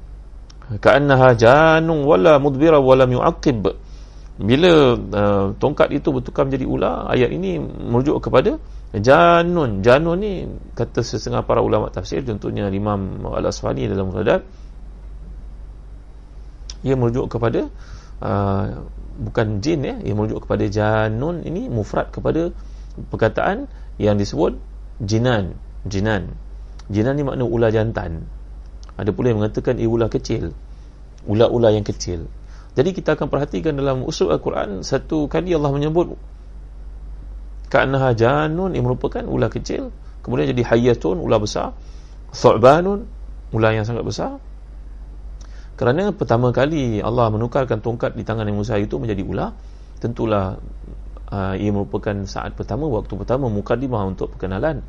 Speaker 1: ka'annaha janun wala mudbira wala mu'aqib bila uh, tongkat itu bertukar menjadi ular ayat ini merujuk kepada Janun. Janun ni kata setengah para ulama tafsir contohnya Imam Al-Asfani dalam Musadat ia merujuk kepada uh, bukan jin ya ia merujuk kepada Janun ini mufrad kepada perkataan yang disebut jinan jinan jinan ni makna ular jantan. Ada pula yang mengatakan ia ular kecil. Ular-ular yang kecil. Jadi kita akan perhatikan dalam usul Al-Quran satu kali Allah menyebut ka'annaha janun yang merupakan ular kecil. Kemudian jadi hayyatun ular besar. Thu'banun ular yang sangat besar. Kerana pertama kali Allah menukarkan tongkat di tangan Musa itu menjadi ular tentulah uh, ia merupakan saat pertama waktu pertama mukadimah untuk perkenalan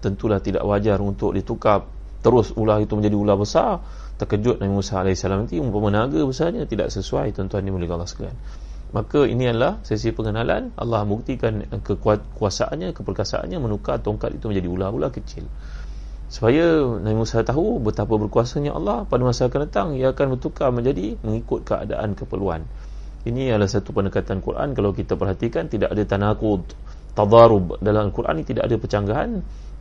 Speaker 1: tentulah tidak wajar untuk ditukar. Terus ular itu menjadi ular besar terkejut Nabi Musa AS nanti umpama naga besarnya tidak sesuai tuan-tuan ini mulia Allah sekalian. Maka ini adalah sesi pengenalan. Allah membuktikan kekuasaannya keperkasaannya menukar tongkat itu menjadi ular-ular kecil. Supaya Nabi Musa tahu betapa berkuasanya Allah. Pada masa akan datang ia akan bertukar menjadi mengikut keadaan keperluan. Ini adalah satu pendekatan Quran. Kalau kita perhatikan tidak ada tanakud tadarub. Dalam Al-Quran ini tidak ada percanggahan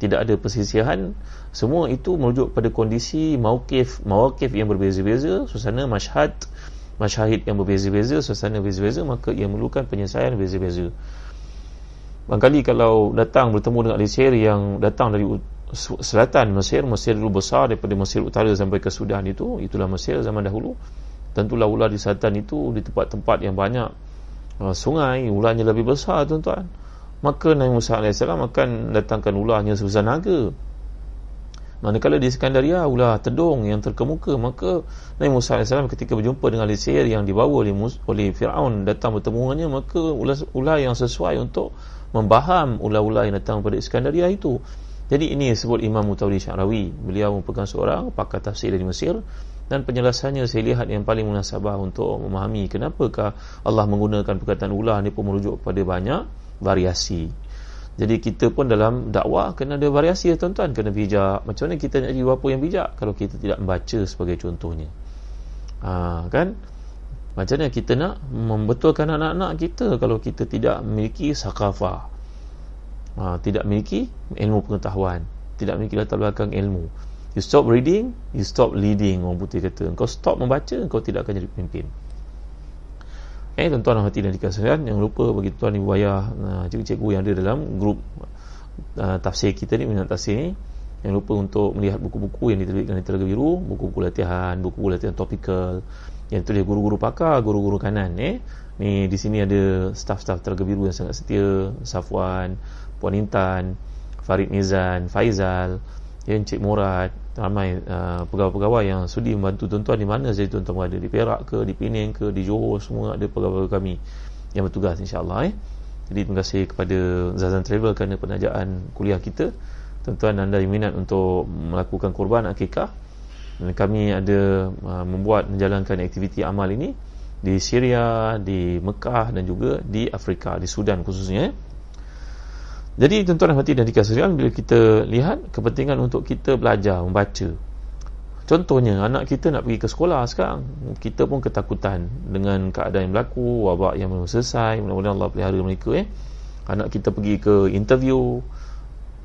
Speaker 1: tidak ada persisihan semua itu merujuk pada kondisi mauqif mawakif yang berbeza-beza suasana masyhad masyahid yang berbeza-beza suasana berbeza-beza maka ia memerlukan penyelesaian berbeza-beza Bangkali kalau datang bertemu dengan Mesir yang datang dari selatan Mesir, Mesir dulu besar daripada Mesir utara sampai ke Sudan itu, itulah Mesir zaman dahulu. Tentulah ular di selatan itu di tempat-tempat yang banyak uh, sungai, ularnya lebih besar tuan-tuan. Maka Nabi Musa AS akan datangkan ularnya sebesar naga. Manakala di Skandaria ulah tedung yang terkemuka maka Nabi Musa AS ketika berjumpa dengan Lisir yang dibawa oleh, oleh Fir'aun datang bertemu dengannya maka ulah-ulah yang sesuai untuk membaham ulah-ulah yang datang pada Skandaria itu. Jadi ini disebut Imam Mutawli Syarawi. Beliau merupakan seorang pakar tafsir dari Mesir dan penjelasannya saya lihat yang paling munasabah untuk memahami kenapakah Allah menggunakan perkataan ulah ini pun merujuk kepada banyak variasi jadi kita pun dalam dakwah kena ada variasi ya tuan-tuan, kena bijak. Macam mana kita nak jadi apa yang bijak kalau kita tidak membaca sebagai contohnya. Ha, kan? Macam mana kita nak membetulkan anak-anak kita kalau kita tidak memiliki sakafah. Ha, tidak memiliki ilmu pengetahuan, tidak memiliki latar belakang ilmu. You stop reading, you stop leading orang putih kata. Kau stop membaca, kau tidak akan jadi pemimpin. Eh tuan-tuan hati dan dikasihkan Jangan lupa bagi tuan ibu ayah Cikgu-cikgu yang ada dalam grup uh, Tafsir kita ni Minat tafsir ni Jangan lupa untuk melihat buku-buku Yang diterbitkan di Telaga Biru Buku-buku latihan Buku-buku latihan topikal Yang tulis guru-guru pakar Guru-guru kanan eh. Ni di sini ada Staff-staff Telaga Biru yang sangat setia Safwan Puan Intan Farid Mizan Faizal Encik Murad ramai uh, pegawai-pegawai yang sudi membantu tuan-tuan di mana saja tuan-tuan berada di Perak ke, di Penang ke, di Johor semua ada pegawai kami yang bertugas insya-Allah eh. Jadi terima kasih kepada Zazan Travel kerana penajaan kuliah kita. Tuan-tuan anda yang minat untuk melakukan korban akikah dan kami ada uh, membuat menjalankan aktiviti amal ini di Syria, di Mekah dan juga di Afrika, di Sudan khususnya. Eh. Jadi tuan-tuan dan hati dan dikasihkan bila kita lihat kepentingan untuk kita belajar membaca. Contohnya anak kita nak pergi ke sekolah sekarang, kita pun ketakutan dengan keadaan yang berlaku, wabak yang belum selesai, mudah-mudahan Allah pelihara mereka eh. Anak kita pergi ke interview.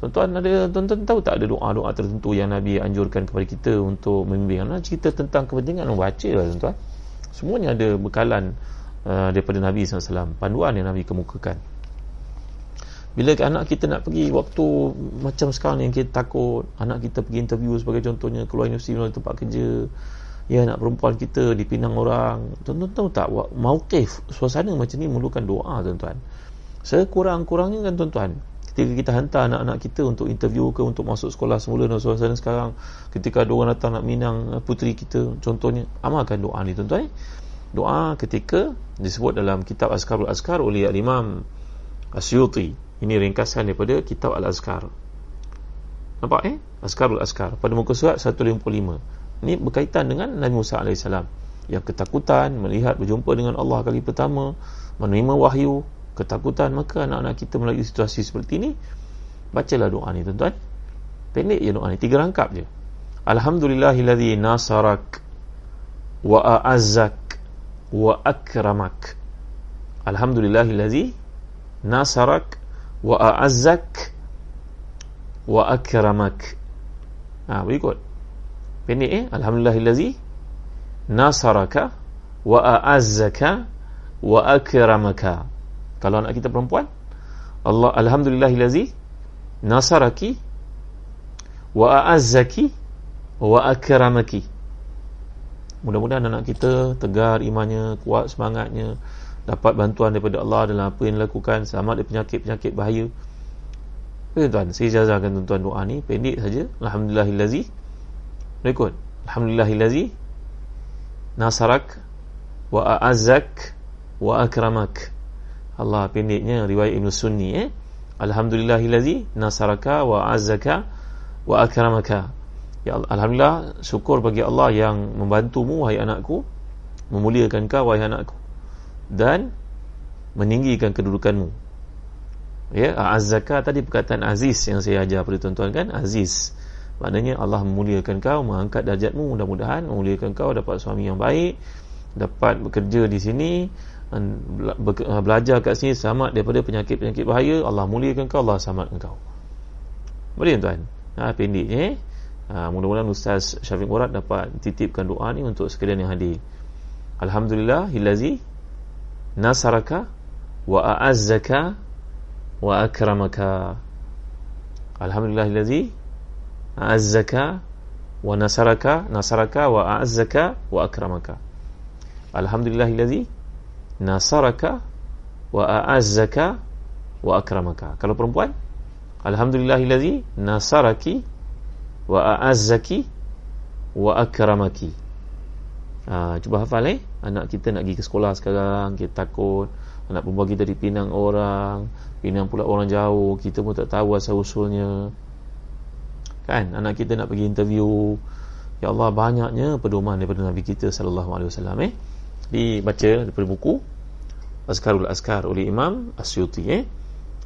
Speaker 1: Tuan-tuan ada tuan-tuan tahu tak ada doa-doa tertentu yang Nabi anjurkan kepada kita untuk membimbing anak cerita tentang kepentingan membaca lah tuan-tuan. Semuanya ada bekalan uh, daripada Nabi SAW, panduan yang Nabi kemukakan bila anak kita nak pergi waktu macam sekarang yang kita takut anak kita pergi interview sebagai contohnya keluar universiti melalui tempat kerja ya anak perempuan kita dipinang orang tuan-tuan tahu tak mauqif suasana macam ni memerlukan doa tuan-tuan. Sekurang-kurangnya kan tuan-tuan ketika kita hantar anak-anak kita untuk interview ke untuk masuk sekolah semula dan suasana sekarang ketika ada orang datang nak minang puteri kita contohnya amalkan doa ni tuan-tuan doa ketika disebut dalam kitab Azkarul Azkar oleh Al-Imam Asyuti ini ringkasan daripada kitab Al-Azkar. Nampak eh? Azkarul Azkar. Pada muka surat 155. Ini berkaitan dengan Nabi Musa AS. Yang ketakutan melihat berjumpa dengan Allah kali pertama. Menerima wahyu. Ketakutan. Maka anak-anak kita melalui situasi seperti ini. Bacalah doa ni tuan-tuan. Pendek je doa ni. Tiga rangkap je. Alhamdulillahilladzi nasarak wa a'azzak wa akramak. Alhamdulillahilladzi nasarak wa a'azzak wa akramak ha berikut. Pendek eh? Alhamdulillahillazi nasaraka wa a'azzaka wa akramaka kalau anak kita perempuan Allah alhamdulillahillazi nasaraki wa a'azzaki wa akramaki mudah-mudahan anak kita tegar imannya kuat semangatnya dapat bantuan daripada Allah dalam apa yang dilakukan selamat dari penyakit-penyakit bahaya. Ya, tuan saya jazahkan tuan-tuan doa ni pendek saja. Alhamdulillahillazi berikut. Alhamdulillahillazi nasarak wa a'azzak wa akramak. Allah pendeknya riwayat Ibn Sunni eh? Alhamdulillahillazi nasaraka wa a'azzaka wa akramaka. Ya Allah, alhamdulillah syukur bagi Allah yang membantumu wahai anakku. Memuliakan kau wahai anakku dan meninggikan kedudukanmu. Ya azzaka tadi perkataan aziz yang saya ajar pada tuan-tuan kan? Aziz. Maknanya Allah memuliakan kau mengangkat darjatmu. Mudah-mudahan memuliakan kau dapat suami yang baik dapat bekerja di sini belajar kat sini selamat daripada penyakit-penyakit bahaya. Allah muliakan kau Allah selamatkan kau. Boleh tuan ha, pendeknya ha, mudah-mudahan Ustaz Syafiq Murad dapat titipkan doa ni untuk sekalian yang hadir. Alhamdulillah hilazi nasaraka wa a'azzaka wa akramaka. Alhamdulillahillazi a'azzaka wa nasaraka nasaraka wa a'azzaka wa akramaka. Alhamdulillahillazi nasaraka wa a'azzaka wa akramaka. Kalau perempuan? Alhamdulillahillazi nasaraki wa a'azzaki wa akramaki. Ha, cuba hafal eh Anak kita nak pergi ke sekolah sekarang Kita takut. Anak perempuan kita dipinang orang Pinang pula orang jauh. Kita pun tak tahu asal usulnya. Kan? Anak kita nak pergi interview. Ya Allah banyaknya pedoman daripada Nabi kita Sallallahu Alaihi Wasallam eh? Dibaca daripada buku Azkarul Azkar oleh Imam Asyuti eh?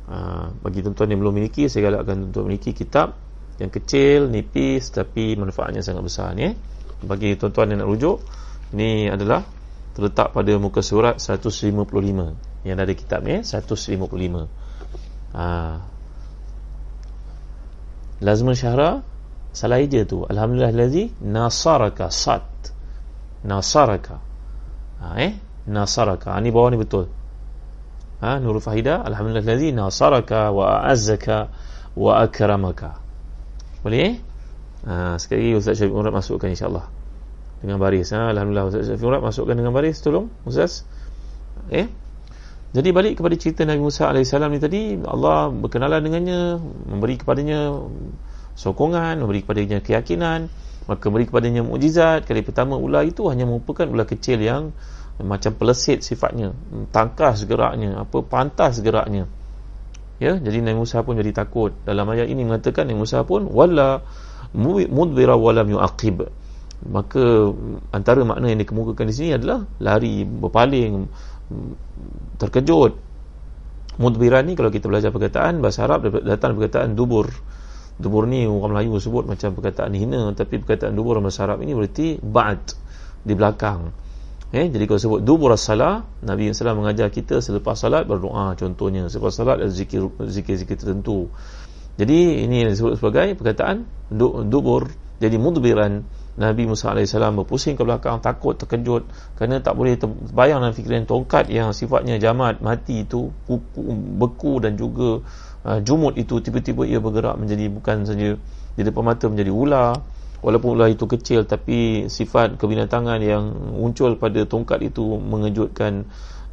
Speaker 1: Ha, Bagi tuan-tuan yang belum memiliki Saya galakkan untuk memiliki kitab Yang kecil, nipis Tapi manfaatnya sangat besar ni eh? Bagi tuan-tuan yang nak rujuk ini adalah terletak pada muka surat 155 yang ada kitab ni 155 ha. lazmun syahra salah je tu. Alhamdulillah lazi nasaraka sat. Nasaraka. Ha, eh? Nasaraka. Ha, ni bawah ni betul. Ha nurul fahida alhamdulillah lazi nasaraka wa a'azzaka wa akramaka. Boleh? Eh ha, sekali lagi Ustaz Syarif Umar masukkan insyaAllah dengan baris. Ha? Alhamdulillah Ustaz Murad masukkan dengan baris tolong Ustaz. Eh? Jadi balik kepada cerita Nabi Musa AS ni tadi Allah berkenalan dengannya memberi kepadanya sokongan memberi kepadanya keyakinan maka memberi kepadanya mukjizat. Kali pertama ular itu hanya merupakan ular kecil yang macam pelesit sifatnya. Tangkas geraknya apa pantas geraknya ya jadi Nabi Musa pun jadi takut. Dalam ayat ini mengatakan Nabi Musa pun wala mudbira walam yuaqib maka antara makna yang dikemukakan di sini adalah lari berpaling terkejut mudbira ni kalau kita belajar perkataan bahasa Arab datang perkataan dubur dubur ni orang Melayu sebut macam perkataan hina tapi perkataan dubur bahasa Arab ini berarti ba'd di belakang Eh, jadi kalau sebut dubur salat, Nabi SAW mengajar kita selepas salat berdoa contohnya. Selepas salat ada zikir zikir-zikir tertentu. Jadi ini yang disebut sebagai perkataan dubur. Jadi mudbiran Nabi Musa AS berpusing ke belakang takut terkejut. Kerana tak boleh terbayang dalam fikiran tongkat yang sifatnya jamat mati itu beku dan juga uh, jumut itu tiba-tiba ia bergerak menjadi bukan saja di depan mata menjadi ular. Walaupun ular itu kecil tapi sifat kebinatangan yang muncul pada tongkat itu mengejutkan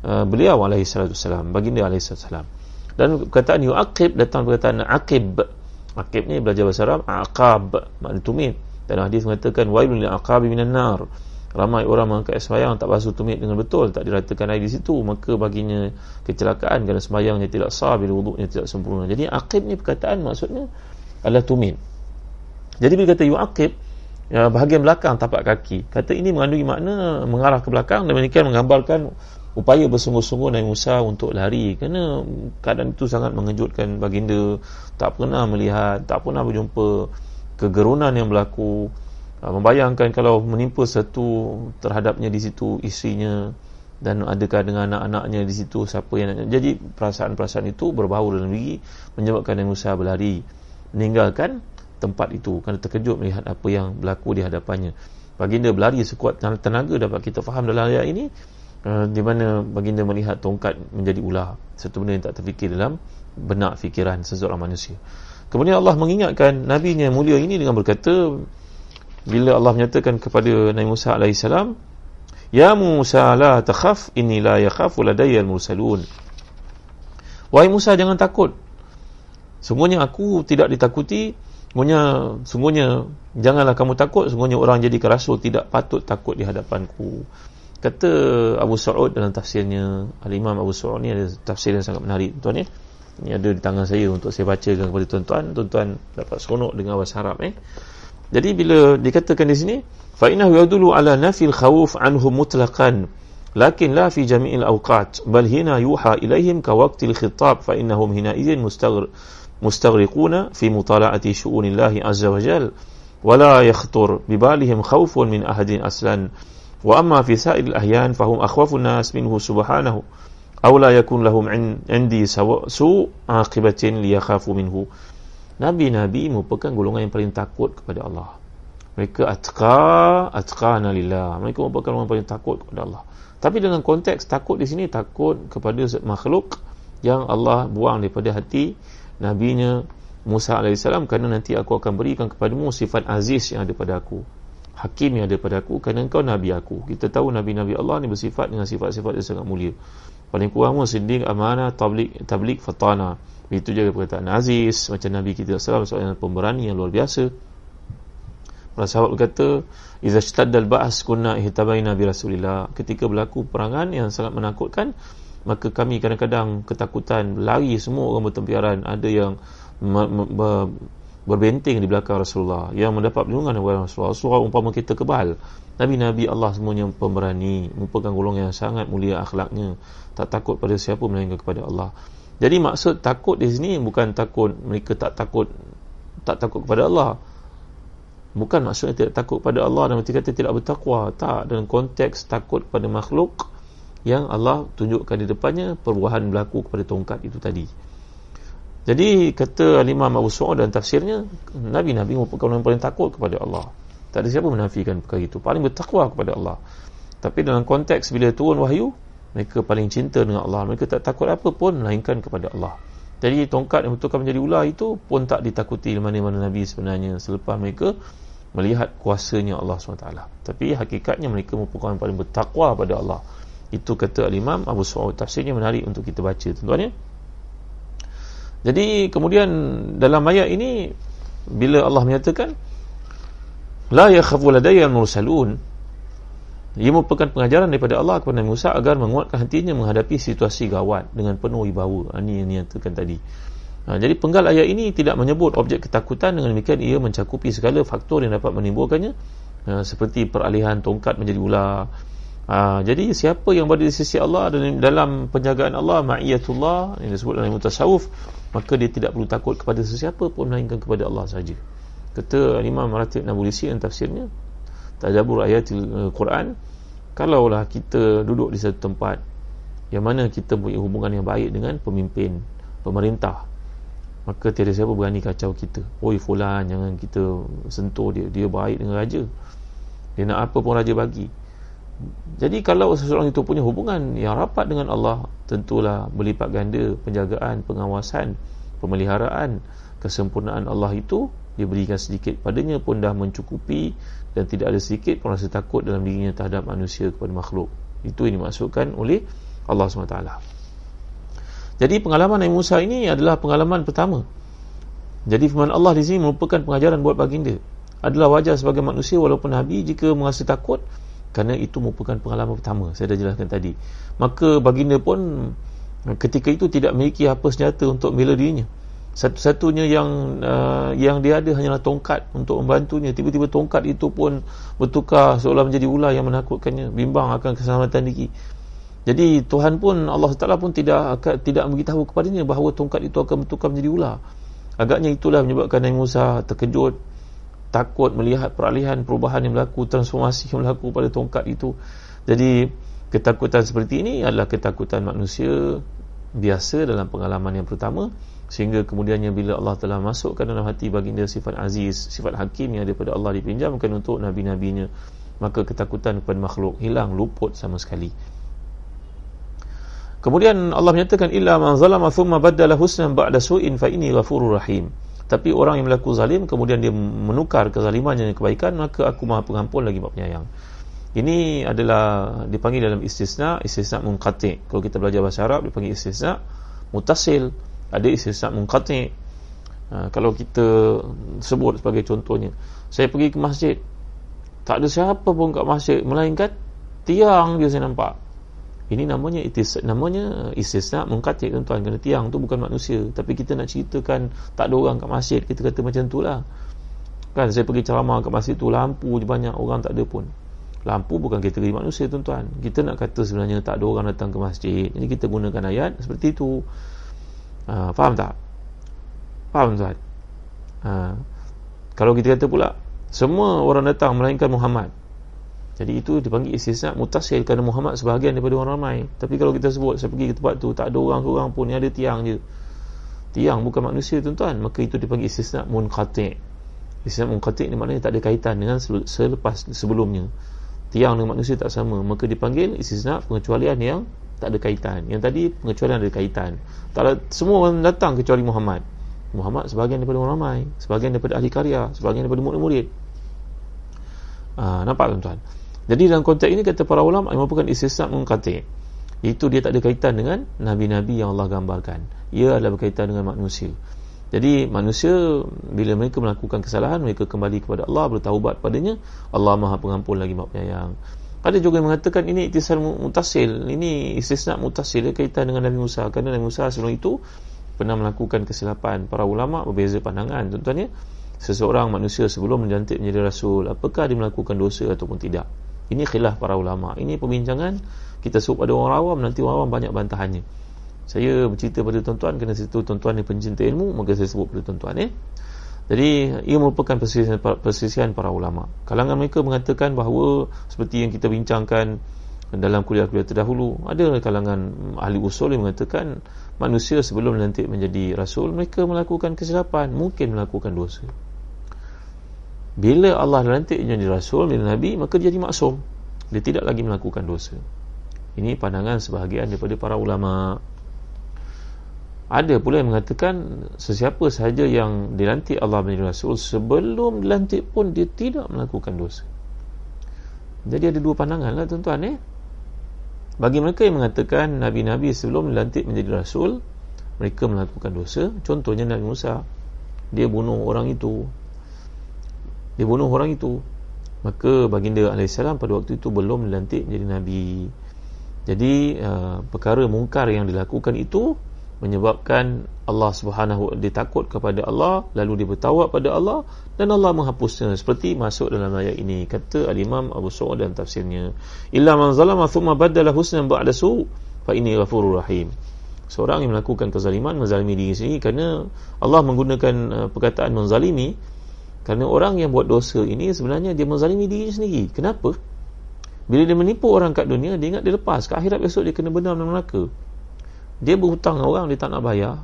Speaker 1: uh, beliau alaihi salatu wasalam baginda alaihi salatu wasalam dan perkataan yuaqib datang perkataan aqib. Aqib ni belajar bahasa Arab aqab makna tumit dan hadis mengatakan wailul lil aqabi minan nar. Ramai orang mengangkat sembahyang tak basuh tumit dengan betul tak diratakan air di situ maka baginya kecelakaan kerana sembahyangnya tidak sah bila wuduknya tidak sempurna. Jadi aqib ni perkataan maksudnya adalah tumit. Jadi bila kata yu'aqib ya, bahagian belakang tapak kaki. Kata ini mengandungi makna mengarah ke belakang dan demikian menggambarkan upaya bersungguh-sungguh Nabi Musa untuk lari. Kerana keadaan itu sangat mengejutkan baginda. Tak pernah melihat tak pernah berjumpa kegerunan yang berlaku ha, membayangkan kalau menimpa satu terhadapnya di situ isinya dan adakah dengan anak-anaknya di situ siapa yang jadi perasaan-perasaan itu berbau dalam diri menyebabkan Nabi Musa berlari meninggalkan tempat itu kerana terkejut melihat apa yang berlaku di hadapannya. Baginda berlari sekuat tenaga dapat kita faham dalam ayat ini uh, di mana baginda melihat tongkat menjadi ular. Satu benda yang tak terfikir dalam benak fikiran seseorang manusia kemudian Allah mengingatkan Nabi yang mulia ini dengan berkata bila Allah menyatakan kepada Nabi Musa AS Ya Musa la takhaf inni la yakhafu ladayya al-mursalun Wahai Musa jangan takut. Sungguhnya aku tidak ditakuti. Sungguhnya, sungguhnya janganlah kamu takut. Sungguhnya orang jadi rasul tidak patut takut di hadapanku. Kata Abu Sa'ud dalam tafsirnya Al-Imam Abu Sa'ud ni ada tafsir yang sangat menarik tuan ni ini ada di tangan saya untuk saya bacakan kepada tuan-tuan tuan-tuan dapat seronok dengan bahasa Arab eh jadi bila dikatakan di sini fa innahu yadullu ala nafil khawf anhum mutlaqan lakin la fi jami'il awqat bal hina yuha ilaihim ka waqtil khitab fa innahum hina idzin mustaghir مستغرقون في مطالعة شؤون الله عز وجل ولا يخطر ببالهم خوف من أحد أصلا وأما في سائر الأحيان فهم أخوف الناس منه سبحانه أو لا يكون لهم عندي سوء عاقبة ليخافوا منه Nabi-Nabi merupakan golongan yang paling takut kepada Allah. Mereka atqa, atqana lillah. Mereka merupakan orang paling takut kepada Allah. Tapi dengan konteks takut di sini takut kepada makhluk yang Allah buang daripada hati nabinya Musa AS kerana nanti aku akan berikan kepadamu sifat aziz yang ada pada aku hakim yang ada pada aku kerana engkau nabi aku kita tahu nabi-nabi Allah ni bersifat dengan sifat-sifat yang sangat mulia paling kurang pun siddiq amanah tablik tablik fatana. Itu juga perkataan aziz macam nabi kita SAW seorang pemberani yang luar biasa. Para sahabat berkata iza shtadda al-ba'as kunna ihtabaina bi rasulillah. Ketika berlaku perangan yang sangat menakutkan maka kami kadang-kadang ketakutan lari semua orang bertempiaran. Ada yang berbenteng di belakang Rasulullah yang mendapat perlindungan daripada Rasulullah. Rasulullah umpama kita kebal. Nabi-Nabi Allah semuanya pemberani merupakan golongan yang sangat mulia akhlaknya tak takut pada siapa melainkan kepada Allah. Jadi maksud takut di sini bukan takut mereka tak takut tak takut kepada Allah. Bukan maksudnya tidak takut pada Allah dan mereka kata tidak bertakwa. Tak dalam konteks takut pada makhluk yang Allah tunjukkan di depannya perubahan berlaku kepada tongkat itu tadi. Jadi kata Imam Abu Su'ud dan tafsirnya Nabi-Nabi merupakan orang yang paling takut kepada Allah. Tak ada siapa menafikan perkara itu. Paling bertakwa kepada Allah. Tapi dalam konteks bila turun wahyu mereka paling cinta dengan Allah. Mereka tak takut apa pun melainkan kepada Allah. Jadi tongkat yang betulkan menjadi ular itu pun tak ditakuti mana-mana Nabi sebenarnya. Selepas mereka melihat kuasanya Allah SWT. Tapi hakikatnya mereka merupakan yang paling bertakwa pada Allah. Itu kata al-Imam Abu Su'ud. Tafsirnya menarik untuk kita baca tuan-tuan ya. Jadi kemudian dalam ayat ini bila Allah menyatakan la yakhafu ladayya al-mursalun ia merupakan pengajaran daripada Allah kepada Nabi Musa agar menguatkan hatinya menghadapi situasi gawat dengan penuh wibawa. Ha, ini yang dinyatakan tadi. Ha, jadi penggal ayat ini tidak menyebut objek ketakutan dengan demikian ia mencakupi segala faktor yang dapat menimbulkannya. Ha, seperti peralihan tongkat menjadi ular. Ha, jadi siapa yang berada di sisi Allah dan dalam penjagaan Allah ma'iyatullah yang disebut dalam mutasawuf maka dia tidak perlu takut kepada sesiapa pun melainkan kepada Allah saja kata Imam Maratib Nabulisi yang tafsirnya tajabur ayat Al-Quran kalaulah kita duduk di satu tempat yang mana kita punya hubungan yang baik dengan pemimpin pemerintah maka tiada siapa berani kacau kita. Oi fulan jangan kita sentuh dia. Dia baik dengan raja. Dia nak apa pun raja bagi. Jadi kalau seseorang itu punya hubungan yang rapat dengan Allah tentulah berlipat ganda penjagaan pengawasan pemeliharaan kesempurnaan Allah itu dia berikan sedikit padanya pun dah mencukupi dan tidak ada sedikit pun rasa takut dalam dirinya terhadap manusia kepada makhluk. Itu yang dimaksudkan oleh Allah SWT. Jadi pengalaman Nabi Musa ini adalah pengalaman pertama. Jadi firman Allah di sini merupakan pengajaran buat baginda. Adalah wajar sebagai manusia walaupun Nabi jika merasa takut kerana itu merupakan pengalaman pertama. Saya dah jelaskan tadi. Maka baginda pun ketika itu tidak memiliki apa senjata untuk membela dirinya satu-satunya yang uh, yang dia ada hanyalah tongkat untuk membantunya. Tiba-tiba tongkat itu pun bertukar seolah menjadi ular yang menakutkannya bimbang akan keselamatan diri. Jadi Tuhan pun Allah Taala pun tidak akan tidak memberitahu kepadanya bahawa tongkat itu akan bertukar menjadi ular. Agaknya itulah menyebabkan Nabi Musa terkejut takut melihat peralihan perubahan yang berlaku transformasi yang berlaku pada tongkat itu. Jadi ketakutan seperti ini adalah ketakutan manusia biasa dalam pengalaman yang pertama sehingga kemudiannya bila Allah telah masukkan dalam hati baginda sifat aziz sifat hakim yang daripada Allah dipinjamkan untuk nabi-nabinya maka ketakutan kepada makhluk hilang luput sama sekali. Kemudian Allah menyatakan illa man zalama thumma baddala husnan ba'da su'in fa inni ghafurur rahim. Tapi orang yang melakukan zalim kemudian dia menukar kezalimannya dengan kebaikan maka aku maha pengampun lagi maha penyayang. Ini adalah dipanggil dalam istisna istisna munqati. Kalau kita belajar bahasa Arab dipanggil istisna mutasil ada istisna munqati ha, kalau kita sebut sebagai contohnya saya pergi ke masjid. Tak ada siapa pun kat masjid melainkan tiang dia saya nampak. Ini namanya itis namanya istisna munqati tuan-tuan. Kerana tiang tu bukan manusia. Tapi kita nak ceritakan tak ada orang kat masjid kita kata macam itulah. Kan saya pergi ceramah kat masjid tu lampu je banyak orang tak ada pun. Lampu bukan kategori manusia tuan-tuan. Kita nak kata sebenarnya tak ada orang datang ke masjid. Jadi kita gunakan ayat seperti itu Ha, faham tak? Faham tuan? Ha, kalau kita kata pula semua orang datang melainkan Muhammad. Jadi itu dipanggil istisna mutasil kerana Muhammad sebahagian daripada orang ramai. Tapi kalau kita sebut saya pergi ke tempat tu tak ada orang seorang pun yang ada tiang je. Tiang bukan manusia tuan-tuan, maka itu dipanggil istisna munqati. Istisna munqati ni maknanya tak ada kaitan dengan selepas sebelumnya. Tiang dengan manusia tak sama, maka dipanggil istisna pengecualian yang tak ada kaitan. Yang tadi pengecualian ada kaitan. Tak ada, semua orang datang kecuali Muhammad. Muhammad sebahagian daripada orang ramai, sebahagian daripada ahli karya, sebahagian daripada murid-murid. Ha, nampak tuan-tuan? Jadi dalam konteks ini kata para ulama merupakan istisna mengkati. Itu dia tak ada kaitan dengan nabi-nabi yang Allah gambarkan. Ia adalah berkaitan dengan manusia. Jadi manusia bila mereka melakukan kesalahan mereka kembali kepada Allah bertaubat padanya Allah Maha Pengampun lagi Maha Penyayang. Ada juga yang mengatakan ini itisal mutasil. Ini istisna mutasil kaitan dengan Nabi Musa. Kerana Nabi Musa sebelum itu pernah melakukan kesilapan. Para ulama berbeza pandangan. Contohnya, seseorang manusia sebelum menjantik menjadi rasul, apakah dia melakukan dosa ataupun tidak? Ini khilaf para ulama. Ini perbincangan kita sebut pada orang awam, nanti orang awam banyak bantahannya. Saya bercerita pada tuan-tuan kerana situ tuan-tuan ni pencinta ilmu, maka saya sebut pada tuan-tuan eh. Jadi ia merupakan persisian, persisian para ulama. Kalangan mereka mengatakan bahawa seperti yang kita bincangkan dalam kuliah-kuliah terdahulu, ada kalangan ahli usul yang mengatakan manusia sebelum nanti menjadi rasul, mereka melakukan kesilapan, mungkin melakukan dosa. Bila Allah nanti menjadi rasul, menjadi nabi, maka dia jadi maksum. Dia tidak lagi melakukan dosa. Ini pandangan sebahagian daripada para ulama ada pula yang mengatakan sesiapa sahaja yang dilantik Allah menjadi Rasul sebelum dilantik pun dia tidak melakukan dosa. Jadi ada dua pandangan lah tuan-tuan eh. Bagi mereka yang mengatakan Nabi-Nabi sebelum dilantik menjadi Rasul mereka melakukan dosa. Contohnya Nabi Musa. Dia bunuh orang itu. Dia bunuh orang itu. maka baginda alaihissalam pada waktu itu belum dilantik menjadi nabi jadi uh, perkara mungkar yang dilakukan itu menyebabkan Allah Subhanahu dia takut kepada Allah lalu dia bertawab pada Allah dan Allah menghapusnya. Seperti masuk dalam ayat ini kata al-Imam Abu Sa'ud dalam tafsirnya illa man zalama thumma badala husnan ba'da su fa inni ghafurur rahim. Seorang yang melakukan kezaliman menzalimi diri sendiri kerana Allah menggunakan uh, perkataan menzalimi kerana orang yang buat dosa ini sebenarnya dia menzalimi diri sendiri. Kenapa? Bila dia menipu orang kat dunia dia ingat dia lepas. Ke akhirat besok dia kena benar dalam neraka dia berhutang orang dia tak nak bayar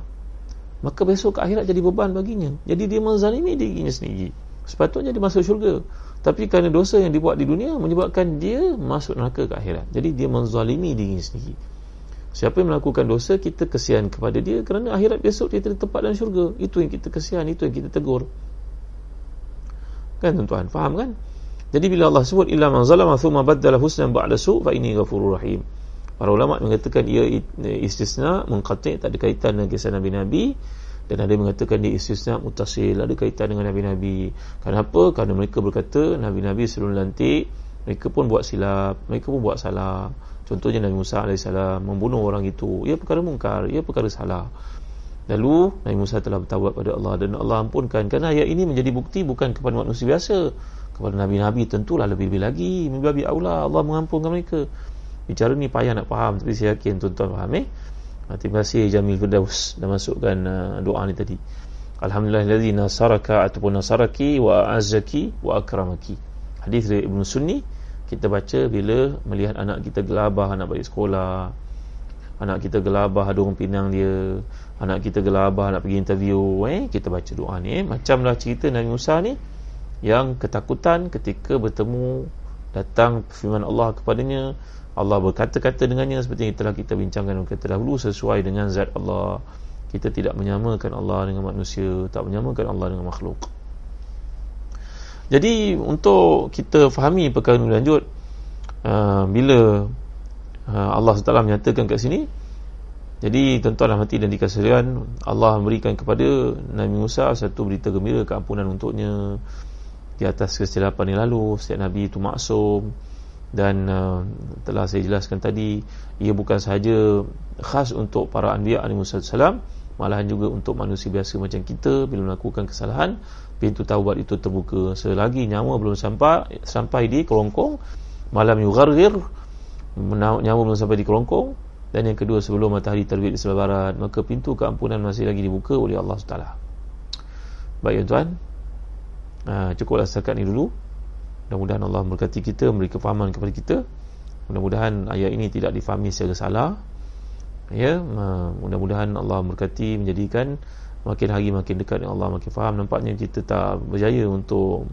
Speaker 1: maka besok ke akhirat jadi beban baginya. Jadi dia menzalimi dirinya sendiri. Sepatutnya dia masuk syurga. Tapi kerana dosa yang dibuat di dunia menyebabkan dia masuk neraka ke akhirat. Jadi dia menzalimi dirinya sendiri. Siapa yang melakukan dosa kita kesian kepada dia kerana akhirat besok dia tidak tempat dalam syurga. Itu yang kita kesian itu yang kita tegur. Kan tuan-tuan faham kan? Jadi bila Allah sebut illa man zalama thumma baddala husnan ba'da su' fa inni ghafurur rahim Para ulama mengatakan ia istisna mengqati tak ada kaitan dengan kisah nabi-nabi dan ada mengatakan dia istisna mutasil ada kaitan dengan nabi-nabi. Kenapa? Kerana mereka berkata nabi-nabi sebelum lantik mereka pun buat silap, mereka pun buat salah. Contohnya Nabi Musa AS membunuh orang itu. Ia perkara mungkar, ia perkara salah. Lalu Nabi Musa telah bertawab pada Allah dan Allah ampunkan. Kerana ayat ini menjadi bukti bukan kepada manusia biasa. Kepada Nabi-Nabi tentulah lebih-lebih lagi. Lebih-lebih Allah, Allah mengampunkan mereka bicara ni payah nak faham tapi saya yakin tuan-tuan faham eh? Ah, terima kasih Jamil Firdaus dah masukkan uh, doa ni tadi. Alhamdulillah Alhamdulillahilladzi nasaraka ataupun nasaraki wa azaki wa akramaki. Hadis dari Ibn Sunni kita baca bila melihat anak kita gelabah nak balik sekolah. Anak kita gelabah ada orang pinang dia. Anak kita gelabah nak pergi interview eh? Kita baca doa ni eh? Macamlah cerita Nabi Musa ni yang ketakutan ketika bertemu datang firman Allah kepadanya Allah berkata-kata dengannya seperti yang telah kita bincangkan kita dahulu sesuai dengan zat Allah. Kita tidak menyamakan Allah dengan manusia tak menyamakan Allah dengan makhluk. Jadi untuk kita fahami perkara ini lanjut uh, bila uh, Allah SWT menyatakan kat sini jadi tuan-tuan hati dan dikasihkan Allah memberikan kepada Nabi Musa satu berita gembira keampunan untuknya di atas kesilapan yang lalu. Setiap Nabi itu maksum dan uh, telah saya jelaskan tadi ia bukan sahaja khas untuk para anbiya alaihi wasallam malahan juga untuk manusia biasa macam kita bila melakukan kesalahan pintu taubat itu terbuka. Selagi nyawa belum sampai sampai di kerongkong malam yughargir nyawa belum sampai di kerongkong dan yang kedua sebelum matahari terbit di sebelah barat maka pintu keampunan masih lagi dibuka oleh Allah SWT baik tuan uh, cukuplah setakat ini dulu Mudah-mudahan Allah memberkati kita, memberi kefahaman kepada kita. Mudah-mudahan ayat ini tidak difahami secara salah. Ya, mudah-mudahan Allah memberkati menjadikan makin hari makin dekat dengan Allah makin faham. Nampaknya kita tak berjaya untuk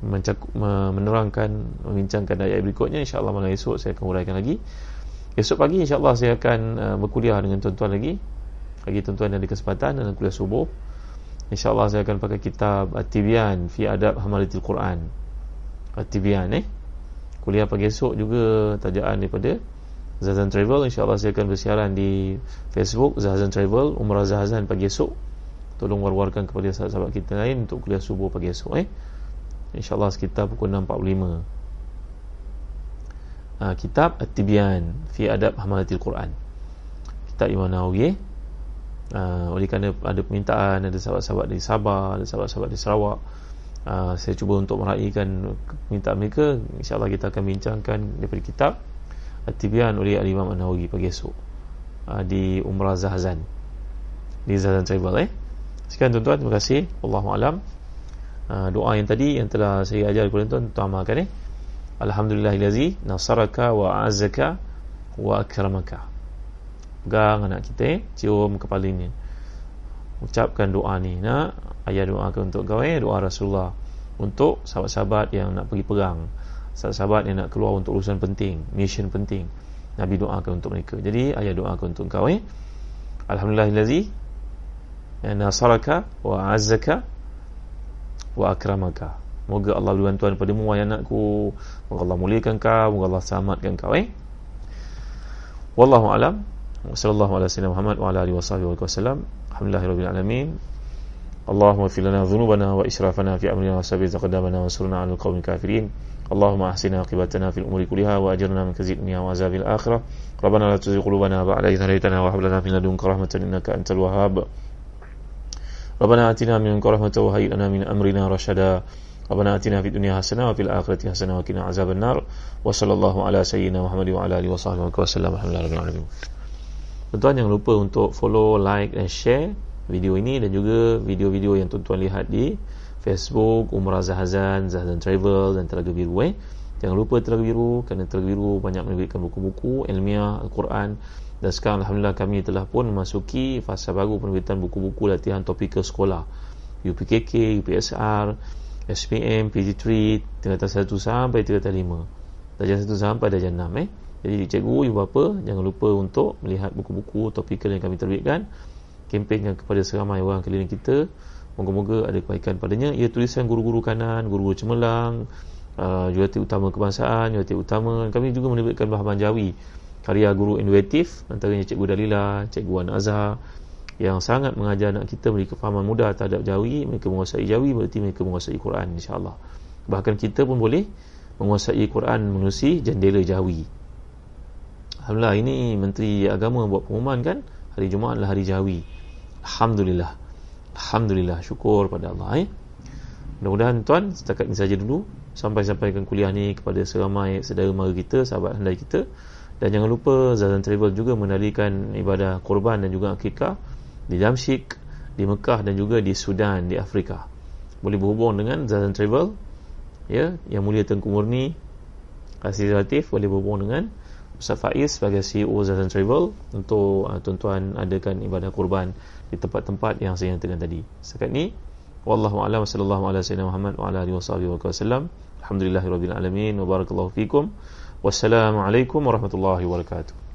Speaker 1: mencakup, menerangkan membincangkan ayat berikutnya. Insyaallah malam esok saya akan uraikan lagi. Esok pagi insyaallah saya akan uh, berkuliah dengan tuan-tuan lagi. Bagi tuan-tuan yang ada kesempatan dalam kuliah subuh. Insyaallah saya akan pakai kitab At-Tibyan fi Adab Hamalatil Quran Tibian eh. Kuliah pagi esok juga tajaan daripada Zahazan Travel. insyaAllah saya akan bersiaran di Facebook Zahazan Travel. Umrah Zahazan pagi esok. Tolong war-warkan kepada sahabat-sahabat kita lain untuk kuliah subuh pagi esok eh. insyaAllah sekitar pukul 6.45 ha, kitab At-Tibian fi Adab Hamalatil Quran. Kitab Imam Nawawi ha, oleh kerana ada permintaan ada sahabat-sahabat di Sabah ada sahabat-sahabat di Sarawak uh, saya cuba untuk meraihkan minta mereka. insyaAllah kita akan bincangkan daripada kitab At-Tibyan oleh Al-Imam An-Nawawi pagi esok. Uh, di Umrah Zahazan di Zahazan Travel eh? Sekian tuan-tuan. Terima kasih. Allahu'alam uh, doa yang tadi yang telah saya ajar kepada tuan-tuan tuan amalkan eh? Alhamdulillahilazi nasaraka wa azaka wa akramaka. Pegang anak kita eh? Cium kepalanya ucapkan doa ni. Nak ayah doakan untuk kau eh doa Rasulullah. Untuk sahabat-sahabat yang nak pergi perang. Sahabat-sahabat yang nak keluar untuk urusan penting mission penting. Nabi doakan untuk mereka. Jadi ayah doakan untuk kau eh Alhamdulillahillazi nasaraka wa azzaka wa akramaka. Moga Allah beri bantuan pada mu wahai anakku. Moga Allah muliakan kau, moga Allah selamatkan kau eh. Wallahu alam. Wassallallahu ala sayyidina Muhammad wa ala alihi wasallam. Alhamdulillahirabbil alamin. Allahumma fil lana dhunubana wa israfana fi amrina wa sabbit aqdamana wa surna 'alal qawmil kafirin. اللهم أحسن عاقبتنا في الأمور كلها وأجرنا من خزي الدنيا وعذاب الآخرة ربنا لا تزغ قلوبنا بعد إذ هديتنا وهب لنا من لدنك رحمة إنك أنت الوهاب ربنا آتنا من لدنك رحمة وهيئ لنا من أمرنا رشدا ربنا آتنا في الدنيا حسنة وفي الآخرة حسنة وقنا عذاب النار وصلى الله على سيدنا محمد وعلى آله وصحبه وسلم الحمد لله رب العالمين Tuan-tuan jangan lupa untuk follow, like dan share video ini dan juga video-video yang tuan-tuan lihat di Facebook, Umrah Zahazan, Zahazan Travel dan Telaga Biru eh. Jangan lupa Telaga Biru kerana Telaga Biru banyak menerbitkan buku-buku ilmiah Al-Quran dan sekarang Alhamdulillah kami telah pun memasuki fasa baru penerbitan buku-buku latihan topikal sekolah UPKK, UPSR, SPM, PG3 tingkatan 1 sampai tingkatan 5 darjah 1 sampai darjah 6 eh. Jadi cikgu, ibu bapa jangan lupa untuk melihat buku-buku topikal yang kami terbitkan. Kempenkan kepada seramai orang keliling kita. Moga-moga ada kebaikan padanya. Ia tulisan guru-guru kanan, guru-guru cemerlang uh, jurulatih utama kebangsaan, jurulatih utama. Kami juga menerbitkan bahaman jawi karya guru inovatif antaranya cikgu Dalila, cikgu Wan Azhar yang sangat mengajar anak kita memiliki kefahaman mudah terhadap jawi mereka menguasai jawi berarti mereka menguasai Quran insyaAllah bahkan kita pun boleh menguasai Quran menerusi jendela jawi Alhamdulillah ini Menteri Agama buat pengumuman kan hari Jumaat adalah hari Jawi. Alhamdulillah. Alhamdulillah syukur pada Allah eh. Mudah-mudahan tuan setakat ini saja dulu sampai sampaikan kuliah ni kepada seramai saudara mara kita, sahabat handai kita. Dan jangan lupa Zazan Travel juga menarikan ibadah korban dan juga akikah di Damsyik, di Mekah dan juga di Sudan, di Afrika. Boleh berhubung dengan Zazan Travel ya, yang mulia Tengku Murni Kasih Relatif boleh berhubung dengan Ustaz Faiz sebagai CEO Zazan Travel untuk uh, tuan-tuan adakan ibadah kurban di tempat-tempat yang saya nyatakan tadi. Setakat ni wallahu a'lam sallallahu ala sayyidina Muhammad wa alihi wasallam. Alhamdulillahirabbil alamin wa barakallahu fikum. Wassalamualaikum warahmatullahi wabarakatuh.